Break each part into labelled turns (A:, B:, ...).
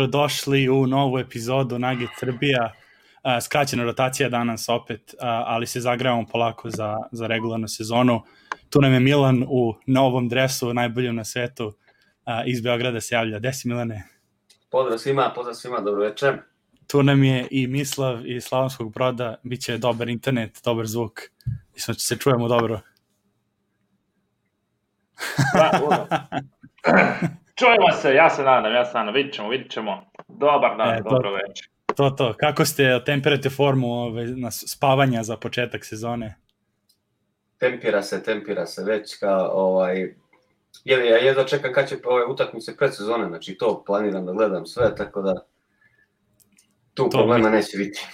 A: dobro došli u novu epizodu Nugget Srbija. Skraćena rotacija danas opet, ali se zagrevamo polako za, za regularnu sezonu. Tu nam je Milan u novom dresu, najboljem na svetu, iz Beograda se javlja. Desi Milane?
B: Pozdrav svima, pozdrav svima, dobro večer.
A: Tu nam je i Mislav iz Slavonskog broda, bit će dobar internet, dobar zvuk. Mislim da se čujemo dobro.
C: Da, Čujemo se, ja se nadam, ja se nadam, vidit ćemo, vidit ćemo. Dobar dan, e, dobro večer.
A: To, to, kako ste temperate formu ove, na spavanja za početak sezone?
B: Tempira se, tempira se već kao ovaj, jer ja jedva čekam kad će ove utakmice pred sezone, znači to planiram da gledam sve, tako da tu to, problema mi... neće biti.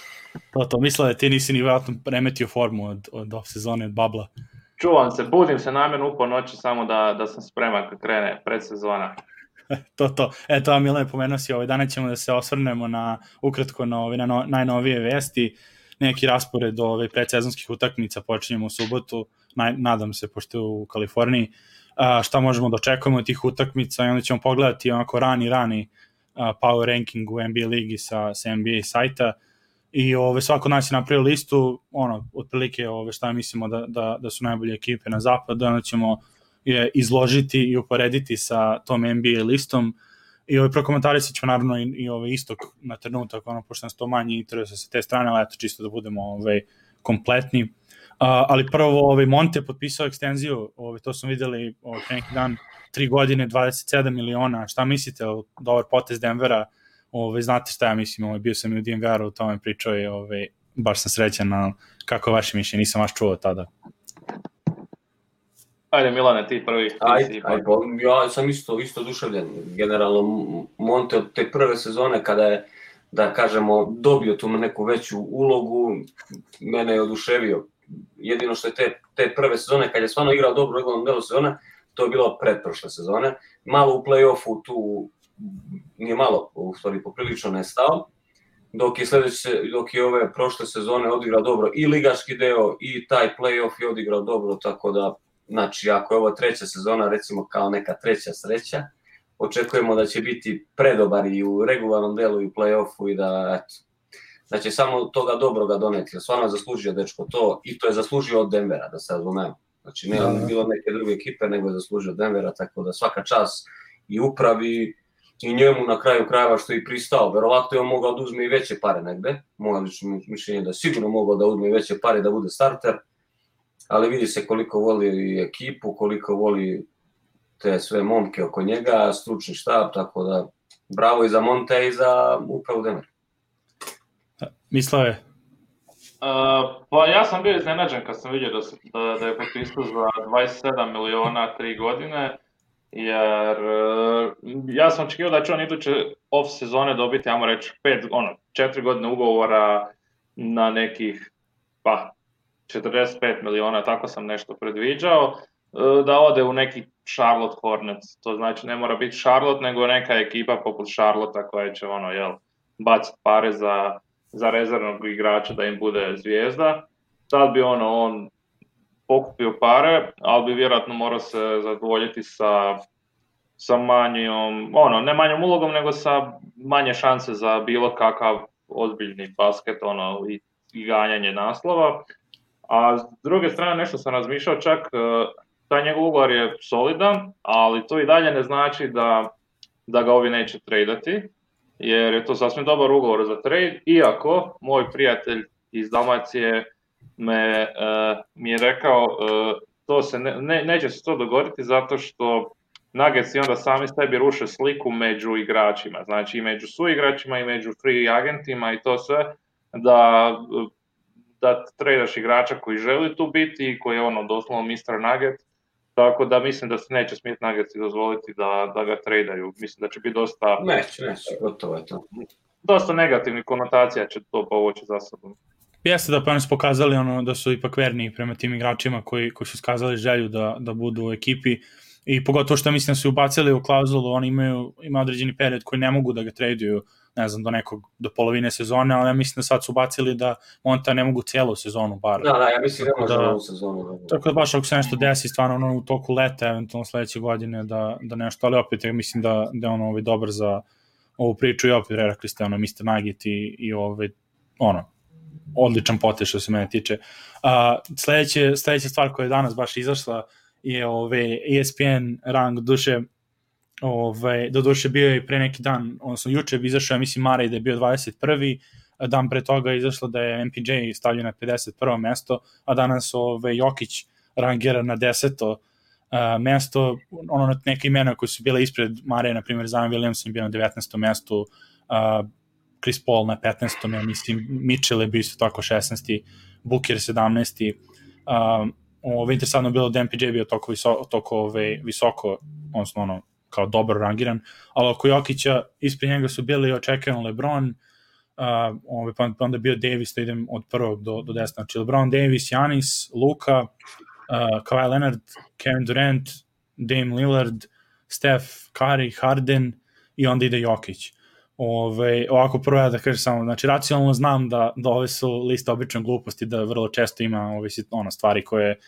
A: To, to, mislila da ti nisi ni vratno remetio formu od, od off sezone, od babla.
C: Čuvam se, budim se namjerno u po noći samo da, da sam spreman kad krene predsezona.
A: to, to. Eto, a Milan pomenuo si, ovaj dana ćemo da se osvrnemo na, ukratko na ove na no, najnovije vesti, neki raspored ove predsezonskih utakmica, počinjemo u subotu, naj, nadam se, pošto je u Kaliforniji, a, šta možemo da očekujemo od tih utakmica? I onda ćemo pogledati onako rani, rani a, power ranking u NBA ligi sa, sa NBA sajta. I ove, svako nas je napravio listu, ono, otprilike ove, šta mislimo da, da, da su najbolje ekipe na zapadu, onda ćemo je izložiti i uporediti sa tom NBA listom i ovaj prokomentarisat ćemo naravno i, i ovaj istok na trenutak, ono, pošto nas to manje interesuje sa te strane, ali eto, čisto da budemo ovaj, kompletni. Uh, ali prvo, ovaj, Monte potpisao ekstenziju, ovaj, to smo videli ovaj, pre neki dan, tri godine, 27 miliona, šta mislite, dobar potez Denvera, ovaj, znate šta ja mislim, ovaj, bio sam i u DNVR-u, u tome pričao i ovaj, baš sam srećan, na, kako vaše mišljenje, nisam vaš čuo tada.
C: Ajde Milane, ti prvi.
B: Ajde, ajde, ja sam isto, isto duševljen. Generalno, Monte od te prve sezone kada je, da kažemo, dobio tu neku veću ulogu, mene je oduševio. Jedino što je te, te prve sezone, kad je stvarno igrao dobro regularnom delu sezone, to je bilo pretprošle sezone. Malo u play-offu tu nije malo, u stvari poprilično nestao, dok je sledeće, dok je ove prošle sezone odigrao dobro i ligaški deo i taj play-off je odigrao dobro, tako da Znači, ako je ovo treća sezona, recimo kao neka treća sreća, očekujemo da će biti predobar i u regularnom delu i u play-offu i da, eto, da će samo toga dobroga doneti. Stvarno je zaslužio dečko to i to je zaslužio od Denvera, da se razumemo. Znači, ne da. bilo neke druge ekipe, nego je zaslužio od Denvera, tako da svaka čas i upravi i njemu na kraju krajeva što je i pristao. Verovatno je on mogao da uzme i veće pare negde. Moja lično mišljenje da sigurno mogao da uzme i veće pare da bude starter ali vidi se koliko voli ekipu, koliko voli te sve momke oko njega, stručni štab, tako da bravo i za Monte i za upravu Denver.
A: Mislao je?
C: Uh, pa ja sam bio iznenađen kad sam vidio da, se, da, da je potpisao za 27 miliona 3 godine, jer uh, ja sam očekivao da će on iduće off sezone dobiti, ajmo reći, 5, ono, 4 godine ugovora na nekih, pa 45 miliona, tako sam nešto predviđao, e, da ode u neki Charlotte Hornets. To znači ne mora biti Charlotte, nego neka ekipa poput Charlotte koja će ono, jel, baciti pare za, za rezervnog igrača da im bude zvijezda. Tad bi ono, on pokupio pare, ali bi vjerojatno morao se zadovoljiti sa sa manjom, ono, ne manjom ulogom, nego sa manje šanse za bilo kakav ozbiljni basket, ono, i, i ganjanje naslova. A s druge strane nešto sam razmišljao čak, e, taj njegov ugovor je solidan, ali to i dalje ne znači da, da ga ovi neće tradati, jer je to sasvim dobar ugovor za trade, iako moj prijatelj iz Dalmacije me, uh, mi je rekao uh, to se ne, ne, neće se to dogoditi zato što Nuggets i onda sami sebi ruše sliku među igračima, znači i među suigračima i među free agentima i to sve, da da tradaš igrača koji želi tu biti i koji je ono doslovno Mr. Nugget, tako da mislim da se neće smijeti Nuggetsi dozvoliti da, da ga tradaju. Mislim da će biti dosta...
B: Neće, neće, gotovo je to.
C: Dosta negativnih konotacija će to povući za sobom.
A: Jeste da pa oni su pokazali ono da su ipak verni prema tim igračima koji, koji su skazali želju da, da budu u ekipi i pogotovo što mislim da su ubacili u klauzulu, oni imaju, ima određeni period koji ne mogu da ga traduju ne znam, do nekog, do polovine sezone, ali ja mislim da sad su bacili da Monta ne mogu cijelu sezonu bar.
B: Da, da, ja mislim da može da, ovu sezonu.
A: Da. Tako da baš ako se nešto desi stvarno ono, u toku leta, eventualno sledeće godine, da, da nešto, ali opet ja mislim da, da je ono ovaj, dobar za ovu priču i opet rekli ste ono Mr. Nugget i, i ovaj, ono, odličan potez što se mene tiče. A, sledeće, sledeća stvar koja je danas baš izašla je ove, ESPN rang duše ovaj, do duše bio je pre neki dan, odnosno juče bi izašao, ja mislim Mare da je bio 21. Dan pre toga je izašlo da je MPJ stavljen na 51. mesto, a danas ove, Jokić rangira na 10. Uh, mesto, ono neke imena koji su bile ispred Mare, na primjer Zion Williamson je bio na 19. mestu, uh, Chris Paul na 15. ja mislim, Mitchell je bio isto tako 16. Booker 17. Um, ovo interesantno bilo da MPJ bio toko, visoko, toko ove, visoko, odnosno ono, kao dobro rangiran, ali oko Jokića ispred njega su bili očekano LeBron, uh, ove, pa, pa onda bio Davis, da idem od prvog do, do desna, znači LeBron Davis, Janis, Luka, uh, Kawhi Leonard, Kevin Durant, Dame Lillard, Steph, Curry, Harden i onda ide Jokić. Ove, ovako prvo ja da kažem samo, znači racionalno znam da, da ove su liste obične gluposti, da vrlo često ima ove ono, stvari koje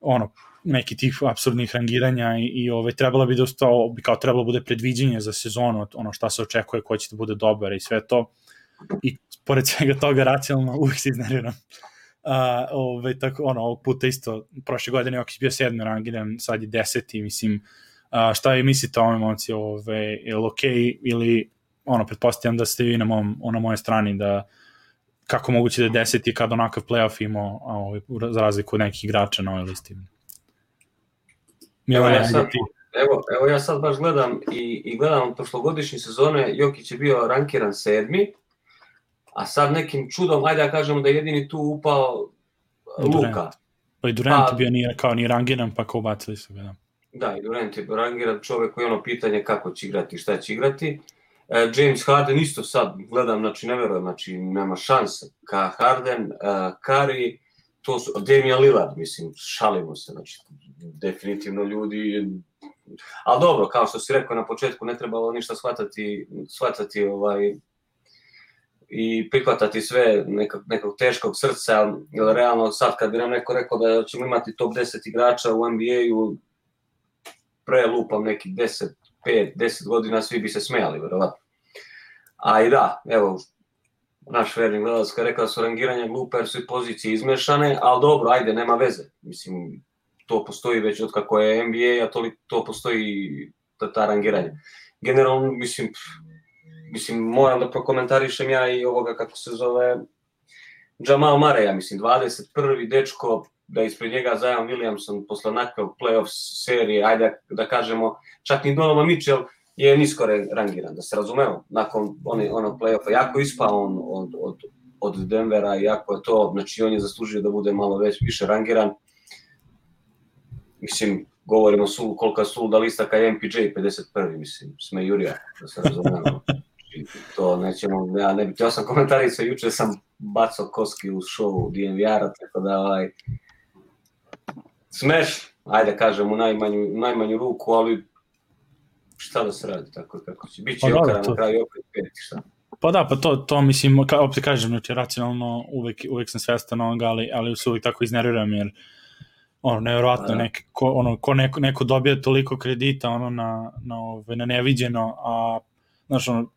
A: ono, neki tih absurdnih rangiranja i, i ove, trebalo bi ustao, bi kao trebalo bude predviđenje za sezonu, ono šta se očekuje, ko će da bude dobar i sve to. I pored svega toga racionalno uvijek se izneriram. Uh, ove, tako, ono, ovog puta isto, prošle godine Jokić bio sedmi rangiran, sad je deseti, mislim, uh, šta vi mislite o ovome momci, ove, je li okay, ili ono, pretpostavljam da ste vi na, mom, na moje strani da kako moguće da je deseti kad onakav playoff imao ovaj, za razliku od nekih igrača na ovoj listi.
B: Evo, ja sad, evo, evo ja sad baš gledam i, i gledam prošlogodišnje sezone, Jokić je bio rankiran sedmi, a sad nekim čudom, ajde da kažemo da je jedini tu upao Luka.
A: Pa i Durant pa, bio nije kao ni rangiran, pa kao ubacili su ga. Da.
B: da, i Durant je rangiran čovek koji je ono pitanje kako će igrati, šta će igrati. E, James Harden isto sad gledam, znači ne verujem, znači nema šanse. Ka Harden, uh, Curry, to su, Damian Lillard, mislim, šalimo se, znači definitivno ljudi, ali dobro, kao što si rekao na početku, ne trebalo ništa shvatati, shvatati ovaj, i prihvatati sve nekog, nekog teškog srca, jer realno sad kad bi nam neko rekao da ćemo imati top 10 igrača u NBA-u, pre lupam nekih 10, 5, 10 godina, svi bi se smejali, verovatno. A i da, evo, naš verni gledalac kada rekao da su rangiranja glupe jer su i pozicije izmešane, ali dobro, ajde, nema veze. Mislim, to postoji već od kako je NBA, a to, to postoji ta, ta rangiranja. Generalno, mislim, mislim, moram da prokomentarišem ja i ovoga, kako se zove, Jamal Murray, ja mislim, 21. dečko, da ispred njega Zion Williamson posle onakve playoff serije, ajde da kažemo, čak ni Donovan Mitchell, je nisko rangiran, da se razumemo, nakon one, onog play-offa, jako ispao on od, od, od Denvera i jako je to, znači on je zaslužio da bude malo već više rangiran. Mislim, govorimo su kolika su da lista kao MPJ 51. mislim, sme Jurija, da se razumemo. to nećemo, ja ne bih, ja sam komentarisao, juče sam bacao koski u show DNVR-a, tako da ovaj, smeš, ajde kažem u najmanju, najmanju ruku, ali šta da se radi, tako kako će. Biće pa, okara na kraju opet peti, šta?
A: Pa da, pa to, to mislim, opet kažem, znači racionalno uvek, uvek sam svestan onoga, ali, ali se uvek tako iznerviram, jer ono, nevjerojatno, da. nek, ko, ono, ko neko, neko dobija toliko kredita, ono, na, na, ove, na neviđeno, a, znaš, ono,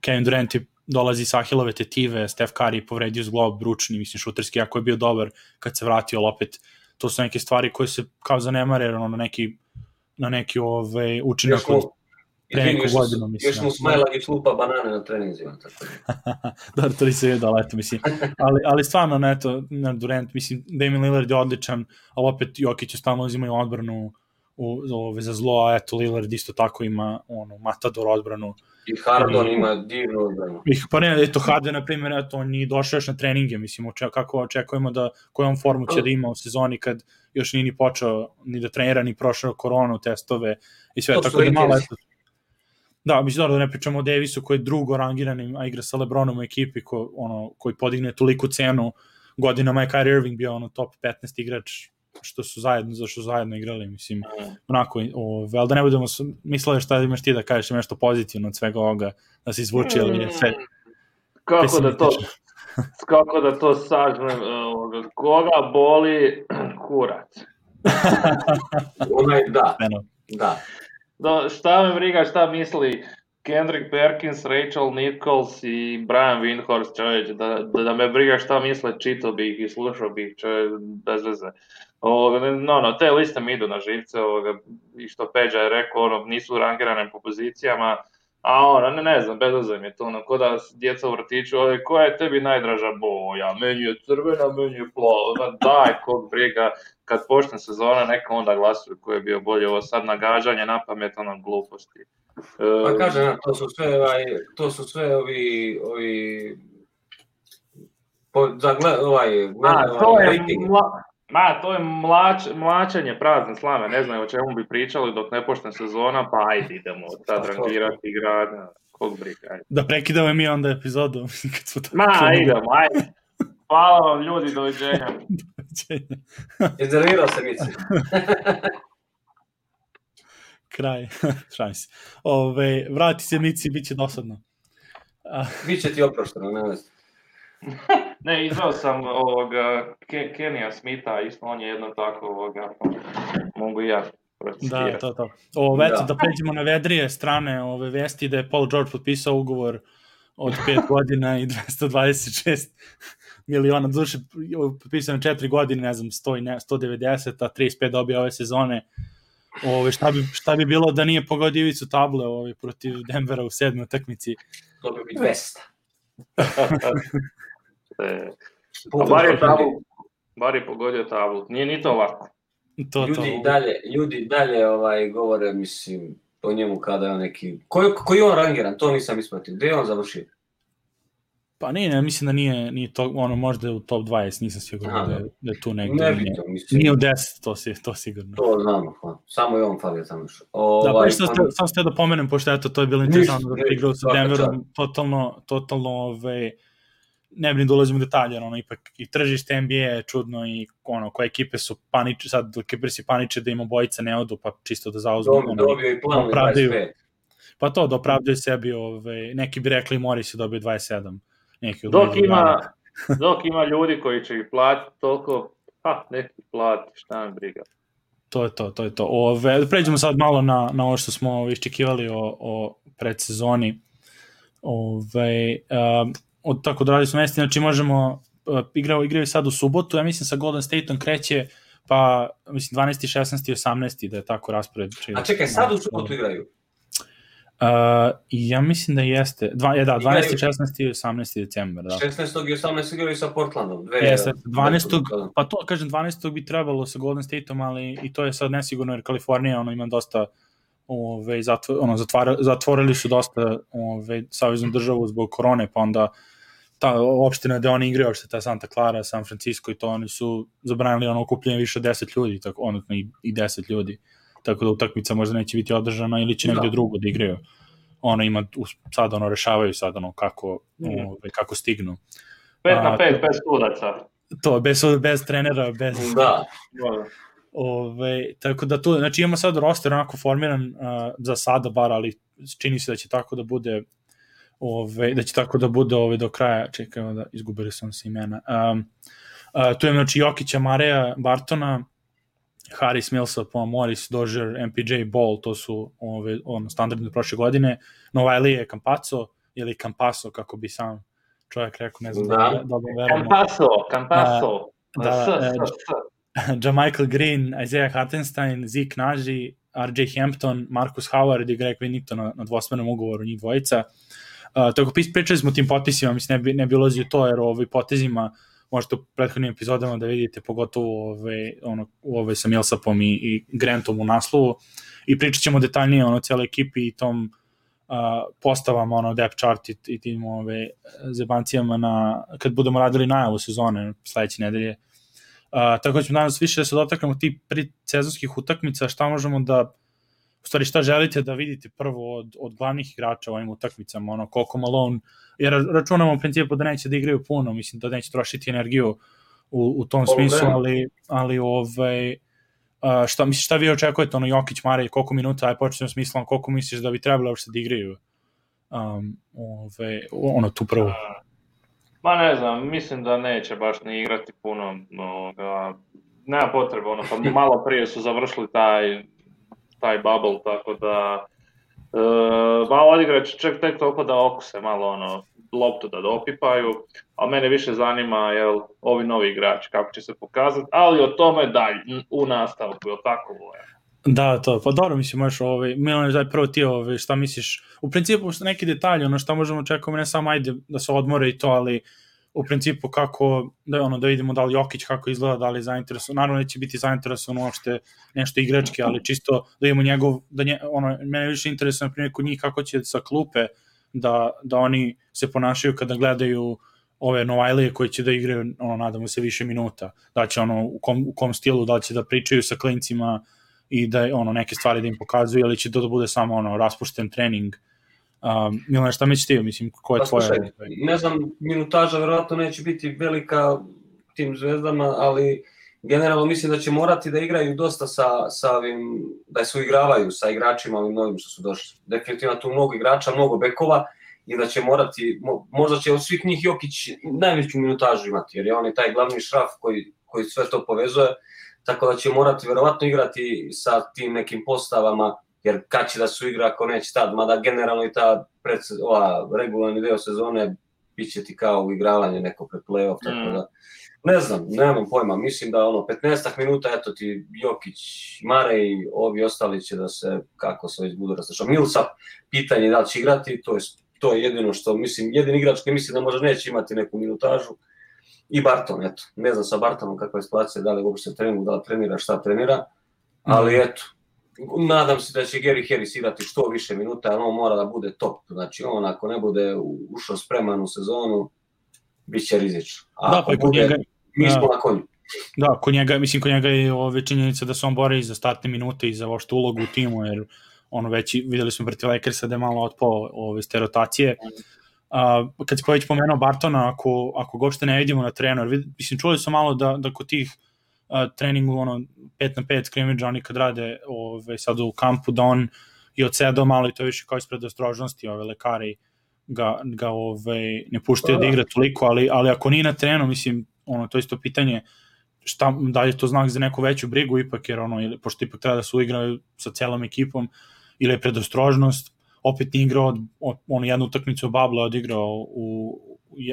A: Kevin Durant je dolazi sa Ahilove tetive, Steph Curry povredio zglob bručni, mislim, šuterski, ako je bio dobar kad se vratio, ali opet, to su neke stvari koje se kao zanemare, ono, na neki na neki ovaj, učinak od pre neku godinu,
B: mislim. Još mu smajla i slupa banane na treninzima. Tako.
A: da, to nisam vidio, ali eto, mislim. Ali, ali stvarno, ne, eto, na Durant, mislim, Damien Lillard je odličan, ali opet Jokić je stalno uzimaju odbranu u, ove, za zlo, a eto, Lillard isto tako ima ono, matador odbranu.
B: I Harden ima divnu odbranu. I,
A: pa ne, eto, Harden, na primjer, eto, on nije došao još na treninge, mislim, oče, kako očekujemo da, koju on formu će da ima u sezoni kad još nije ni počeo ni da trenira, ni prošao koronu, testove i sve, to tako da malo, eto, Da, mislim da ne pričamo o Davisu koji je drugo rangiran, a igra sa Lebronom u ekipi ko, ono, koji podigne toliko cenu. Godinama je Kyrie Irving bio ono top 15 igrač što su zajedno, zašto su zajedno igrali, mislim, mm. onako, ove, ali da ne budemo mislili šta imaš ti da kažeš nešto pozitivno od svega ovoga, da se izvuče, ili je sve
C: kako da to kako da to sažmem, koga boli kurac?
B: Onaj, da, da.
C: Da, šta me briga šta misli Kendrick Perkins, Rachel Nichols i Brian Windhorst, čovječ, da, da, da me briga šta misle, čito bi ih i slušao bi ih, čovječ, bez veze. Ovoga, no, no, te liste mi idu na živce, ovoga, i što Peđa je rekao, ono, nisu rangirane po pozicijama, a ono, ne, ne znam, bez veze mi je to, ono, ko da djeca u vrtiću, ovdje, koja je tebi najdraža boja, meni je crvena, meni je plava, daj, kog briga, kad počne sezona, neka onda glasuju ko je bio bolji, ovo sad nagađanje na pamet, ono, gluposti.
B: Pa kažem, to su sve, ovaj, to su sve ovi, ovi po, za gle, ovaj, gle,
C: A, to
B: ovaj,
C: je, mla, ma, to je mlač, mlačenje prazne slame, ne znam o čemu bi pričali dok ne počne sezona, pa ajde idemo sad rangirati igranja, kog briga, ajde.
A: Da prekidamo mi onda epizodu. kad smo tako
C: Ma, idemo, ajde. Hvala vam ljudi, doviđenja.
B: Iznervirao se Mici.
A: Kraj. Šalim se. Ove, vrati se Mici, bit će dosadno.
B: Biće ti oprošteno, ne znam.
C: Ne, izveo sam ovoga Ke- Kenija Smitha, isto on je jedno tako ovoga, pa mogu i ja
A: da, to, to. Ove, eto,
B: Da.
A: da pređemo na vedrije strane ove vesti da je Paul George potpisao ugovor od 5 godina i 226 miliona duše, potpisao na 4 godine, ne znam, 100 i ne, 190, a 35 dobio ove sezone. Ove, šta, bi, šta bi bilo da nije pogodio ivicu table ove, protiv Denvera u sedmoj utakmici?
B: Dobio bi 200.
C: E, a bar je tablu, bar je pogodio tablu, nije ni to lako.
A: To, to.
B: Ljudi i dalje, ljudi dalje ovaj, govore, mislim, o njemu kada neki... Koji, koji je on rangiran, to nisam ispratio. Gde je on završio?
A: Pa nije, ne, mislim da nije, nije to, ono, možda je u top 20, nisam siguran da, je, da je tu negde.
B: Ne bi to, mislim.
A: nije u 10, to, si, to sigurno.
B: To znamo, pa. samo je on falio tamo još.
A: Da,
B: Ovaj,
A: pa što ste, samo ste da pomenem, pošto eto, to je bilo interesantno da igrao sa Denverom, totalno, totalno, ove, ne bi ni dolazim u detalje, ono, ipak i tržište NBA je čudno i ono, koje ekipe su paniče, sad Clippersi paniče da im obojica ne odu, pa čisto da zauzmu,
B: Dobio,
A: ono,
B: dobio i plan
A: opravdaju.
B: 25.
A: pa to, da opravdaju sebi, ove, neki bi rekli Morris je dobio 27, neki
C: Dok ima, dok ima ljudi koji će ih platiti toliko, ha, neki plati, šta me briga.
A: To je to, to je to. Ove, da pređemo sad malo na, na ovo što smo iščekivali o, o predsezoni. Ove, um, od tako da smo mesti, znači možemo, uh, igrao, igraju sad u subotu, ja mislim sa Golden Stateom kreće, pa mislim 12. 16. i 18. da je tako raspored.
B: A čekaj, sad u subotu igraju.
A: Uh, ja mislim da jeste, dva, je, da, 12.
B: Igraju-
A: 16. i 18. decembar, da.
B: 16. i 18. igraju sa Portlandom. Dve,
A: Jeste, 12.
B: Da.
A: pa to kažem 12. bi trebalo sa Golden Stateom, ali i to je sad nesigurno jer Kalifornija ono ima dosta ove, zatvo, ono, zatvara, zatvorili su dosta ove, saveznu državu zbog korone, pa onda ta opština gde oni igraju, je ta Santa Clara, San Francisco i to, oni su zabranili ono okupljenje više od 10 ljudi, tako, odnosno i, i 10 ljudi, tako da utakmica možda neće biti održana ili će negde
B: Da.
A: drugo da igraju. Ono ima, sad ono rešavaju sad ono kako, ove, kako stignu.
C: 5
A: A,
C: na 5,
A: to-
C: bez sudaca.
A: To, bez, bez trenera, bez...
B: Da,
A: Ove, tako da tu, znači imamo sad roster onako formiran uh, za sada bar, ali čini se da će tako da bude ove, da će tako da bude ove, do kraja, čekaj, da izgubili sam se imena. Um, uh, tu imamo znači Jokića, Mareja, Bartona, Harris, Millsap, Morris, Dozier, MPJ, Ball, to su ove, ono, standardne prošle godine. Novajli je Campazzo, ili Campasso, kako bi sam čovjek rekao, ne znam da,
B: Da.
A: da, da.
C: Campaso, Campaso.
A: Da,
C: S,
A: e,
C: s, s.
A: Jamichael Green, Isaiah Hartenstein, Zeke Naji, RJ Hampton, Marcus Howard i Greg Vinito na, na dvosmernom ugovoru njih dvojica. Uh, tako pričali smo o tim potisima, mislim ne bi, ne bi ulazio to, jer ovaj potezima možete u prethodnim epizodama da vidite, pogotovo ove, ono, ove sa Millsapom i, i Grantom u naslovu. I pričat ćemo detaljnije ono, cijeloj ekipi i tom uh, postavama, ono, depth chart i, i tim ove, zebancijama na, kad budemo radili najavu sezone sledeće nedelje. Uh, tako da ćemo danas više da se dotaknemo tih predsezonskih utakmica, šta možemo da, u stvari šta želite da vidite prvo od, od glavnih igrača u ovim utakmicama, ono, koliko Malone, jer računamo u principu da neće da igraju puno, mislim da neće trošiti energiju u, u tom
B: Polu
A: smislu, ali, ali ovaj, uh, šta, misliš, šta vi očekujete, ono, Jokić, Mare, koliko minuta, aj počnemo s mislom, koliko misliš da bi trebalo uopšte da igraju um, ove, ono, tu prvo.
C: Ma ne znam, mislim da neće baš ni igrati puno, ovoga, nema potrebe, ono, pa malo prije su završili taj, taj bubble, tako da Uh, malo odigrać čak tek toliko da okuse malo ono loptu da dopipaju, a mene više zanima jel, ovi novi igrači, kako će se pokazati, ali o tome dalje, u nastavku, je tako Boja?
A: Da, to, pa dobro, mislim, možeš, ovaj, Milan, daj prvo ti, ovaj, šta misliš, u principu, što neki detalji, ono šta možemo čekati, ne samo ajde da se odmore i to, ali u principu kako, da, ono, da vidimo da li Jokić kako izgleda, da li je zainteresovan, naravno neće biti zainteresovan uopšte nešto igračke, ali čisto da vidimo njegov, da nje, ono, mene više interesuje, na primjer, kod njih kako će sa klupe da, da oni se ponašaju kada gledaju ove Novajlije koji će da igraju, ono, nadamo se, više minuta. Da će ono, u kom, u kom stilu, da će da pričaju sa klincima i da ono neke stvari da im pokazuju, ali će to da bude samo ono raspušten trening. Um, Milan, šta misliš ti? Mislim, ko je pa, tvoja... Slušaj,
B: ne znam, minutaža verovatno neće biti velika tim zvezdama, ali generalno mislim da će morati da igraju dosta sa, sa ovim, da se uigravaju sa igračima ovim novim što su došli. Definitivno tu mnogo igrača, mnogo bekova i da će morati, možda će od svih njih Jokić najveću minutažu imati, jer je on je taj glavni šraf koji, koji sve to povezuje, tako da će morati verovatno igrati sa tim nekim postavama, jer kad će da su igra ako neće tad, mada generalno i ta pred, ova, regularni deo sezone biće ti kao uigravanje neko pred playoff, tako mm. da ne znam, nemam pojma, mislim da ono 15 minuta, eto ti Jokić, Mare i ovi ostali će da se, kako se već budu rastašao. Milsap, pitanje da li će igrati, to je, to je jedino što, mislim, jedin igrač koji mislim da možda neće imati neku minutažu, i Barton, eto, ne znam sa Bartonom kakva je situacija, da li uopšte trening, da li trenira, šta trenira, ali mm. eto, nadam se da će Gary Harris igrati što više minuta, ali on mora da bude top, znači on ako ne bude ušao spreman u sezonu, bit će rizično. A da, pa kod njega... Mi smo da. na konju.
A: Da, kod njega, mislim, kod njega je ove činjenica da se on bori za startne minute i za ošto ulogu u timu, jer ono već videli smo protiv Lakersa da je malo otpao ove, ste rotacije. Uh, kad si pa već pomenuo Bartona, ako, ako ga uopšte ne vidimo na trenu, jer mislim, čuli su malo da, da kod tih uh, treningu, ono, 5 na 5 scrimmage, oni kad rade ove, sad u kampu, da on i odsedao malo i to više kao ispred ostrožnosti, ove lekare ga, ga ovaj, ne puštaju da, da. igra toliko, ali, ali ako nije na terenu, mislim, ono, to isto pitanje šta, da je to znak za neku veću brigu ipak, jer ono, ili, pošto ipak treba da se uigraju sa celom ekipom, ili je predostrožnost, opet nije igrao od, od, ono, jednu utakmicu Babla odigrao u,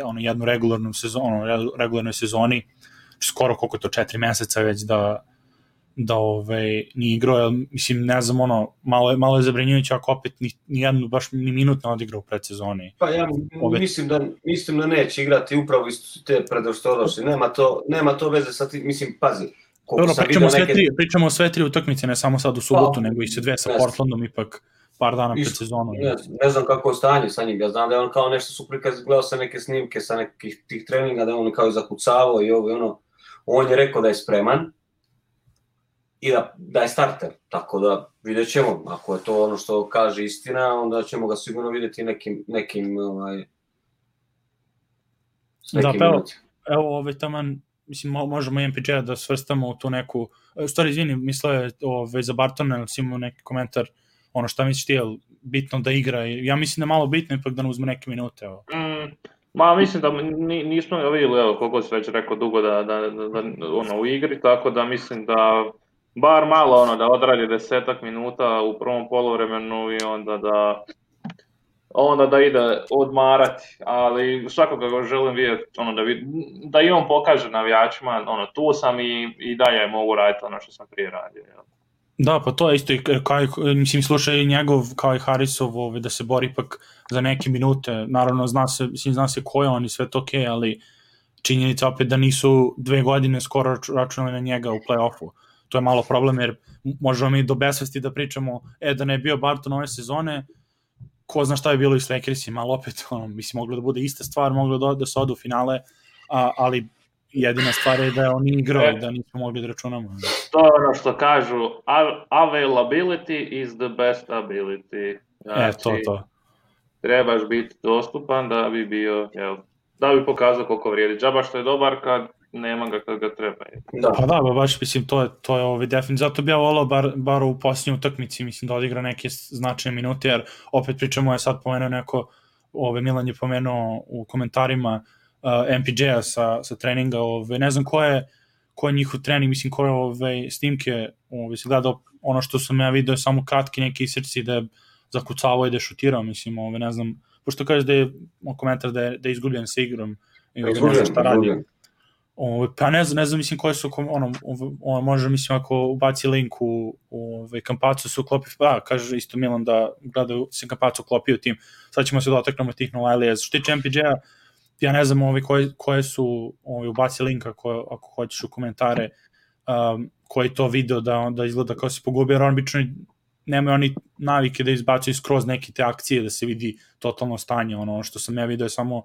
A: ono, jednu regularnu sezonu, regularnoj sezoni, skoro koliko to, četiri meseca već da, da ovaj, ni igrao, jel, mislim, ne znam, ono, malo je, malo je zabrinjujuće ako opet ni, ni jednu, baš ni minut ne odigrao u predsezoni.
B: Pa ja Ove... mislim da, mislim da neće igrati upravo isto te predostorosti, nema to, nema to veze sa ti, mislim, pazi,
A: Dobro, pričamo, sve neke... tri, pričamo sve tri utakmice, ne samo sad u subotu, pa, nego i se dve sa Portlandom ipak par dana pred sezonom.
B: Ne, ne znam kako je stanje sa njim, ja znam da je on kao nešto su prikaz, gledao sa neke snimke sa nekih tih treninga, da je on kao zakucavao i ovo i ono, on je rekao da je spreman, i da, da je starter. Tako da vidjet ćemo, ako je to ono što kaže istina, onda ćemo ga sigurno videti nekim, nekim ovaj,
A: da, pa evo, evo ovaj, taman, mislim, možemo MPG-a da svrstamo u tu neku, u stvari, izvini, mislio je ovaj, za Bartona, ili si imao neki komentar, ono šta misliš ti, je bitno da igra, ja mislim da je malo bitno ipak da ne uzme neke minute. Evo.
C: Mm, Ma mislim da nismo videli, evo, koliko se već rekao dugo da, da, da, da, ono, u igri, tako da mislim da bar malo ono da odradi desetak minuta u prvom polovremenu i onda da onda da ide odmarati, ali svakako ga želim vidjeti, ono, da, vid, da i on pokaže navijačima, ono, tu sam i, i da ja mogu raditi ono što sam prije radio. Jel?
A: Da, pa to je isto, i kao, mislim, slušaj njegov, kao i Harisov, ovaj, da se bori ipak za neke minute, naravno zna se, mislim, zna se ko je on i sve to okej, okay, ali činjenica opet da nisu dve godine skoro računali na njega u play-offu. To je malo problem jer možemo mi do besvesti da pričamo e da ne bio Barton ove sezone ko zna šta je bilo i s Lakersima, ali opet ono, mislim moglo da bude ista stvar, moglo da, da se odu u finale, a, ali jedina stvar je da je on igrao i da nismo mogli da računamo.
C: To je ono što kažu, availability is the best ability.
A: Znači, e, to, znači, to.
C: Trebaš biti dostupan da bi bio, jel, da bi pokazao koliko vrijedi. Džaba što je dobar kad nema ga kad ga treba.
A: Da. Pa da, baš mislim, to je, to je ovaj, definitivno, zato bi ja volao bar, bar u posljednju utakmici, mislim, da odigra neke značajne minute, jer opet pričamo je sad pomenuo neko, ove, Milan je pomenuo u komentarima uh, MPJ-a sa, sa treninga, ove, ne znam ko je, ko je njihov trening, mislim, ko je ove, snimke, ove, se gleda ono što sam ja vidio, samo kratki neki srci da je zakucavao i da je šutirao, mislim, ove, ne znam, pošto kažeš da je komentar da je, da je izgubljen sa igrom i ove, ne znam šta radi. Ove, pa ne znam, ne znam, mislim, koje su, ono, ono može, mislim, ako ubaci link u, u ove, Kampacu se uklopi, pa, kaže isto Milan da gledaju se Kampacu uklopio tim, sad ćemo se dotaknemo tih Novajlija. Što tiče MPJ-a, ja ne znam ove, koje, koje su, ove, ubaci link ako, ako hoćeš u komentare, um, koji to video da, da izgleda kao se pogubio, jer on obično nema oni navike da izbacuju skroz neke te akcije da se vidi totalno stanje, ono što sam ja video je samo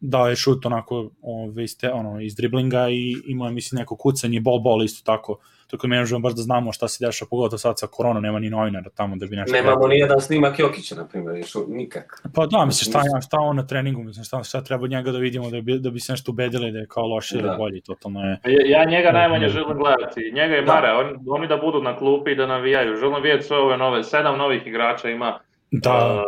A: dao je šut onako ove, ste, ono, iz driblinga i imao je mislim neko kucanje, bol bol isto tako tako mi možemo baš da znamo šta se dešava, pogotovo sad sa korona, nema ni novinara tamo da bi nešto...
B: Nemamo ni jedan snimak Jokića, na primjer, još nikak.
A: Pa da, mislim, šta, šta on na treningu, mislim, šta, šta treba njega da vidimo da bi, da bi se nešto ubedili da je kao loše ili da. bolji, totalno je...
C: Ja, ja njega najmanje želim gledati, njega je da. Mare, oni, oni da budu na klupi i da navijaju, želim vidjeti sve ove nove, sedam novih igrača ima,
A: Da.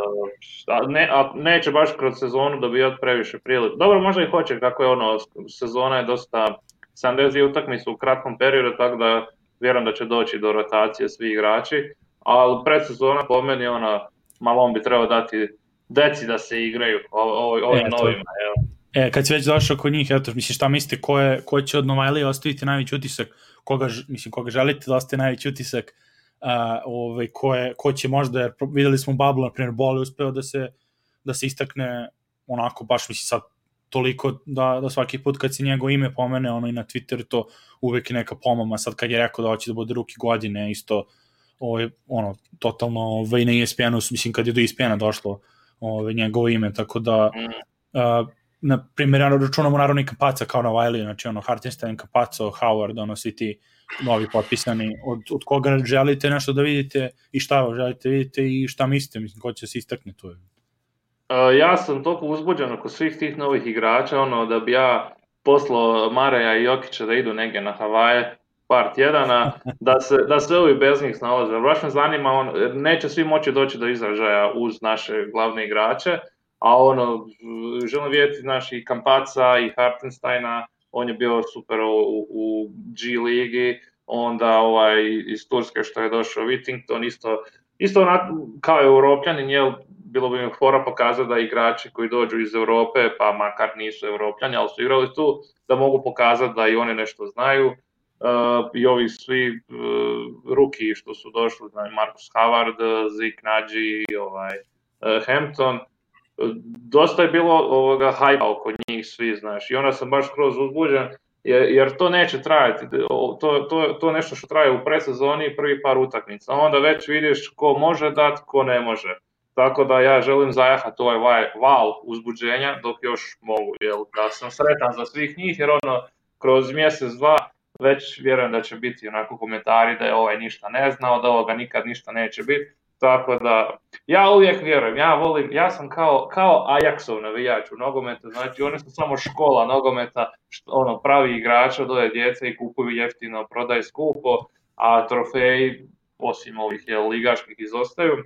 C: Uh, ne, a neće baš kroz sezonu dobijati previše prilike. Dobro, možda i hoće, kako je ono, sezona je dosta 72 utakmice u kratkom periodu, tako da vjerujem da će doći do rotacije svi igrači, ali predsezona po meni ona, malo on bi trebao dati deci da se igraju ovim e, novima. Evo.
A: E, kad si već došao kod njih, eto, misliš, šta mislite, ko, je, ko će od Novajlija ostaviti najveći utisak, koga, mislim, koga želite da ostaje najveći utisak, uh, ovaj, ko, je, ko će možda, jer videli smo u Bablu, na primjer, Boli uspeo da se, da se istakne onako, baš mislim sad toliko da, da svaki put kad se njegov ime pomene ono i na Twitteru to uvek je neka pomama sad kad je rekao da hoće da bude ruki godine isto ovaj, ono, totalno ovaj, na ESPN-u, mislim kad je do ESPN-a došlo ovaj, njegovo ime, tako da uh, na primjer, ja računamo naravno i Kapaca kao na Wiley, znači ono Hartenstein, Kapaco, Howard, ono svi ti novi potpisani, od, od koga želite nešto da vidite i šta želite vidite i šta mislite, mislim, ko će se istakne tu.
C: Uh, ja sam toliko uzbuđen oko svih tih novih igrača, ono da bi ja poslao Mareja i Jokića da idu negdje na Havaje par tjedana, da se, da se ovi bez njih snalaze. Baš me zanima, on, neće svi moći doći do izražaja uz naše glavne igrače, a ono, želim vidjeti znaš, i Kampaca i Hartensteina, on je bio super u, u G ligi, onda ovaj, iz Turske što je došao Whittington, isto, isto onak, kao Europljanin, jel, bilo bi mi fora pokazati da igrači koji dođu iz Europe, pa makar nisu Europljani, ali su igrali tu, da mogu pokazati da i oni nešto znaju. Uh, I ovi svi uh, ruki što su došli, znači Marcus Howard, Zik Nađi, ovaj, uh, Hampton, dosta je bilo ovoga hajpa oko njih svi, znaš, i onda sam baš kroz uzbuđen, jer, to neće trajati, to, to, to nešto što traje u predsezoni prvi par utakmica, onda već vidiš ko može dati, ko ne može. Tako da ja želim zajahati ovaj val uzbuđenja dok još mogu, jel, da sam sretan za svih njih, jer ono, kroz mjesec, dva, već vjerujem da će biti onako komentari da je ovaj ništa ne znao, da ovoga nikad ništa neće biti. Tako da, ja uvijek vjerujem, ja volim, ja sam kao, kao Ajaxov navijač u nogometu, znači oni su samo škola nogometa, što, ono, pravi igrača doje djece i kupuju jeftino, prodaju skupo, a trofeji, osim ovih je, ligaških, izostaju.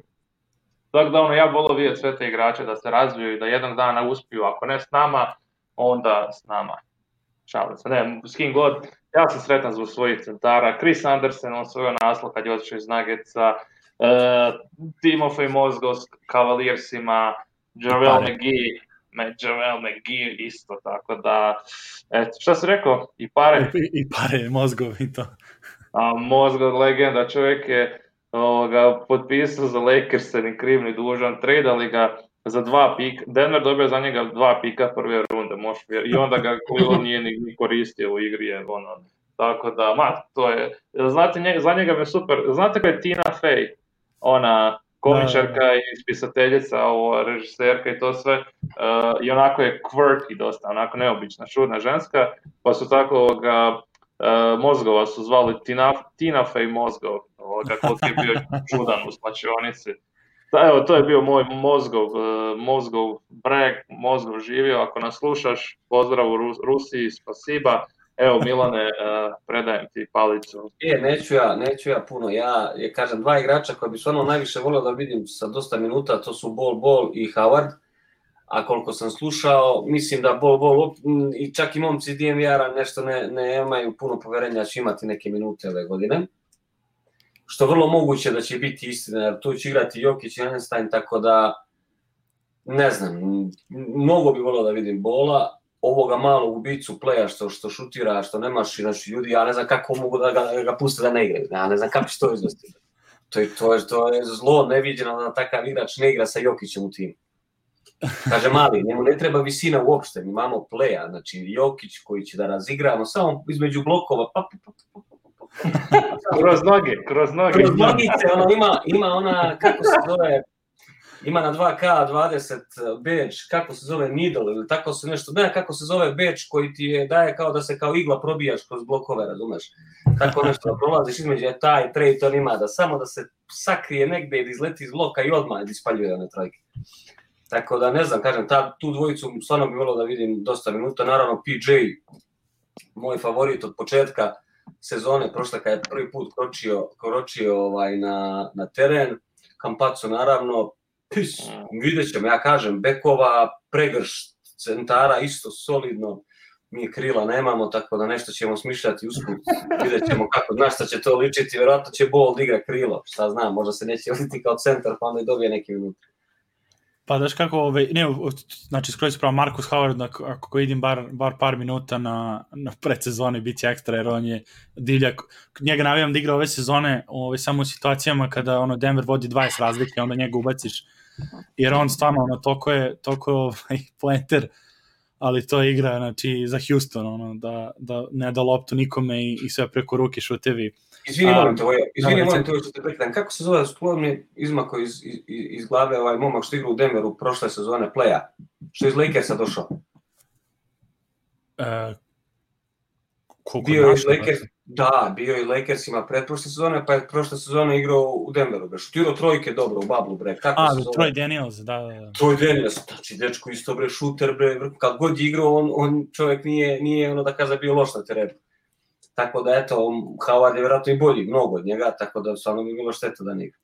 C: Tako da ono, ja volio vidjeti sve te igrače da se razviju i da jednog dana uspiju, ako ne s nama, onda s nama. Šalim se, ne, s kim god. Ja sam sretan zbog svojih centara. Chris Anderson, on svojio naslov kad je otišao iz Nuggetsa. Uh, Timofej Mozgos, Cavaliersima, Javel McGee, me, Javel McGee isto, tako da, eto, šta si rekao? I pare?
A: I, i pare, mozgovi to.
C: A mozgov legenda, čovjek je ovoga, potpisao za Lakers ni kriv ni dužan, tradali ga za dva pika, Denver dobio za njega dva pika prve runde, možeš i onda ga on nije ni, ni koristio u igri, je ono, tako da, ma, to je, znate, njega, za njega me super, znate koja je Tina Fey, ona komičarka da, da. i spisateljica, ovo, režiserka i to sve, uh, i onako je quirky dosta, onako neobična, čudna ženska, pa su tako ovoga, uh, mozgova su zvali Tina, Tina Fey mozgov, ovoga, koliko je bio čudan u slačionici. Da, evo, to je bio moj mozgov, uh, mozgov breg, mozgov živio. Ako nas slušaš, pozdrav u Rusiji, spasiba. Evo, Milane, uh, predajem ti palicu.
B: E, neću ja, neću ja puno. Ja, je, kažem, dva igrača koja bi stvarno najviše volio da vidim sa dosta minuta, to su Bol Bol i Howard. A koliko sam slušao, mislim da Bol Bol i čak i momci DMR-a nešto ne, ne imaju puno poverenja da će imati neke minute ove godine što vrlo moguće da će biti istina, jer tu će igrati Jokić i Einstein, tako da ne znam, mnogo bi volio da vidim Bola, ovoga malog ubicu pleja što, što šutira, što nemaš, znači ljudi, ja ne znam kako mogu da ga, da ga puste da ne igraju, ja ne znam kako će to izvesti. To je, to, je, to je zlo neviđeno da takav igrač ne igra sa Jokićem u timu. Kaže mali, njemu ne treba visina uopšte, mi imamo pleja, znači Jokić koji će da razigramo samo između blokova, pa, pa, pa, pa,
C: kroz noge, kroz noge.
B: Kroz nogice, ono, ima, ima ona, kako se zove, ima na 2K 20 beč, kako se zove needle ili tako se nešto, ne kako se zove beč koji ti je daje kao da se kao igla probijaš kroz blokove, razumeš? Tako nešto da prolaziš između je taj Trayton ima da samo da se sakrije negde i da izleti iz bloka i odmah ispaljuje one trojke. Tako da ne znam, kažem, ta, tu dvojicu stvarno bi volio da vidim dosta minuta, naravno PJ, moj favorit od početka, sezone prošle kad je prvi put kročio, kročio ovaj, na, na teren. Kampaco naravno, pis, vidjet ćemo, ja kažem, bekova, pregrš centara, isto solidno, mi krila nemamo, tako da nešto ćemo smišljati usput, vidjet ćemo kako, znaš šta će to ličiti, verovatno će Bold igra krilo, šta znam, možda se neće vidjeti kao centar, pa onda i dobije neki minut.
A: Pa daš kako, ovaj, ne, znači skroz pravo Markus Howard, ako vidim bar, bar par minuta na, na predsezoni, bit će ekstra, jer on je divljak. Njega navijam da igra ove sezone ovaj, samo u situacijama kada ono, Denver vodi 20 razlike, onda njega ubaciš. Jer on stvarno, ono, toko je, toko je ovaj, pointer, ali to igra, znači, za Houston, ono, da, da ne da loptu nikome i, i sve preko ruke šutevi.
B: Izvini, molim te, izvini, molim te, što te prekidam. Kako se zove, skoro mi izmako iz, iz, iz glave ovaj momak što igra u Denveru prošle sezone playa, što iz Lakersa došao?
A: E,
B: bio je iz Lakers, da, bio je Lakersima pretprošle sezone, pa je prošle sezone igrao u Denveru, bre, šutirao trojke dobro u bablu, bre, kako
A: A,
B: se zove?
A: Troy Daniels, da, da, da.
B: Troy Daniels, znači, dečko isto, bre, šuter, bre, kad god je igrao, on, on čovjek nije, nije ono da kaže bio loš na terenu. Tako da, eto, Howard je vjerojatno i bolji, mnogo od njega, tako da stvarno bi bilo šteta da ne igra.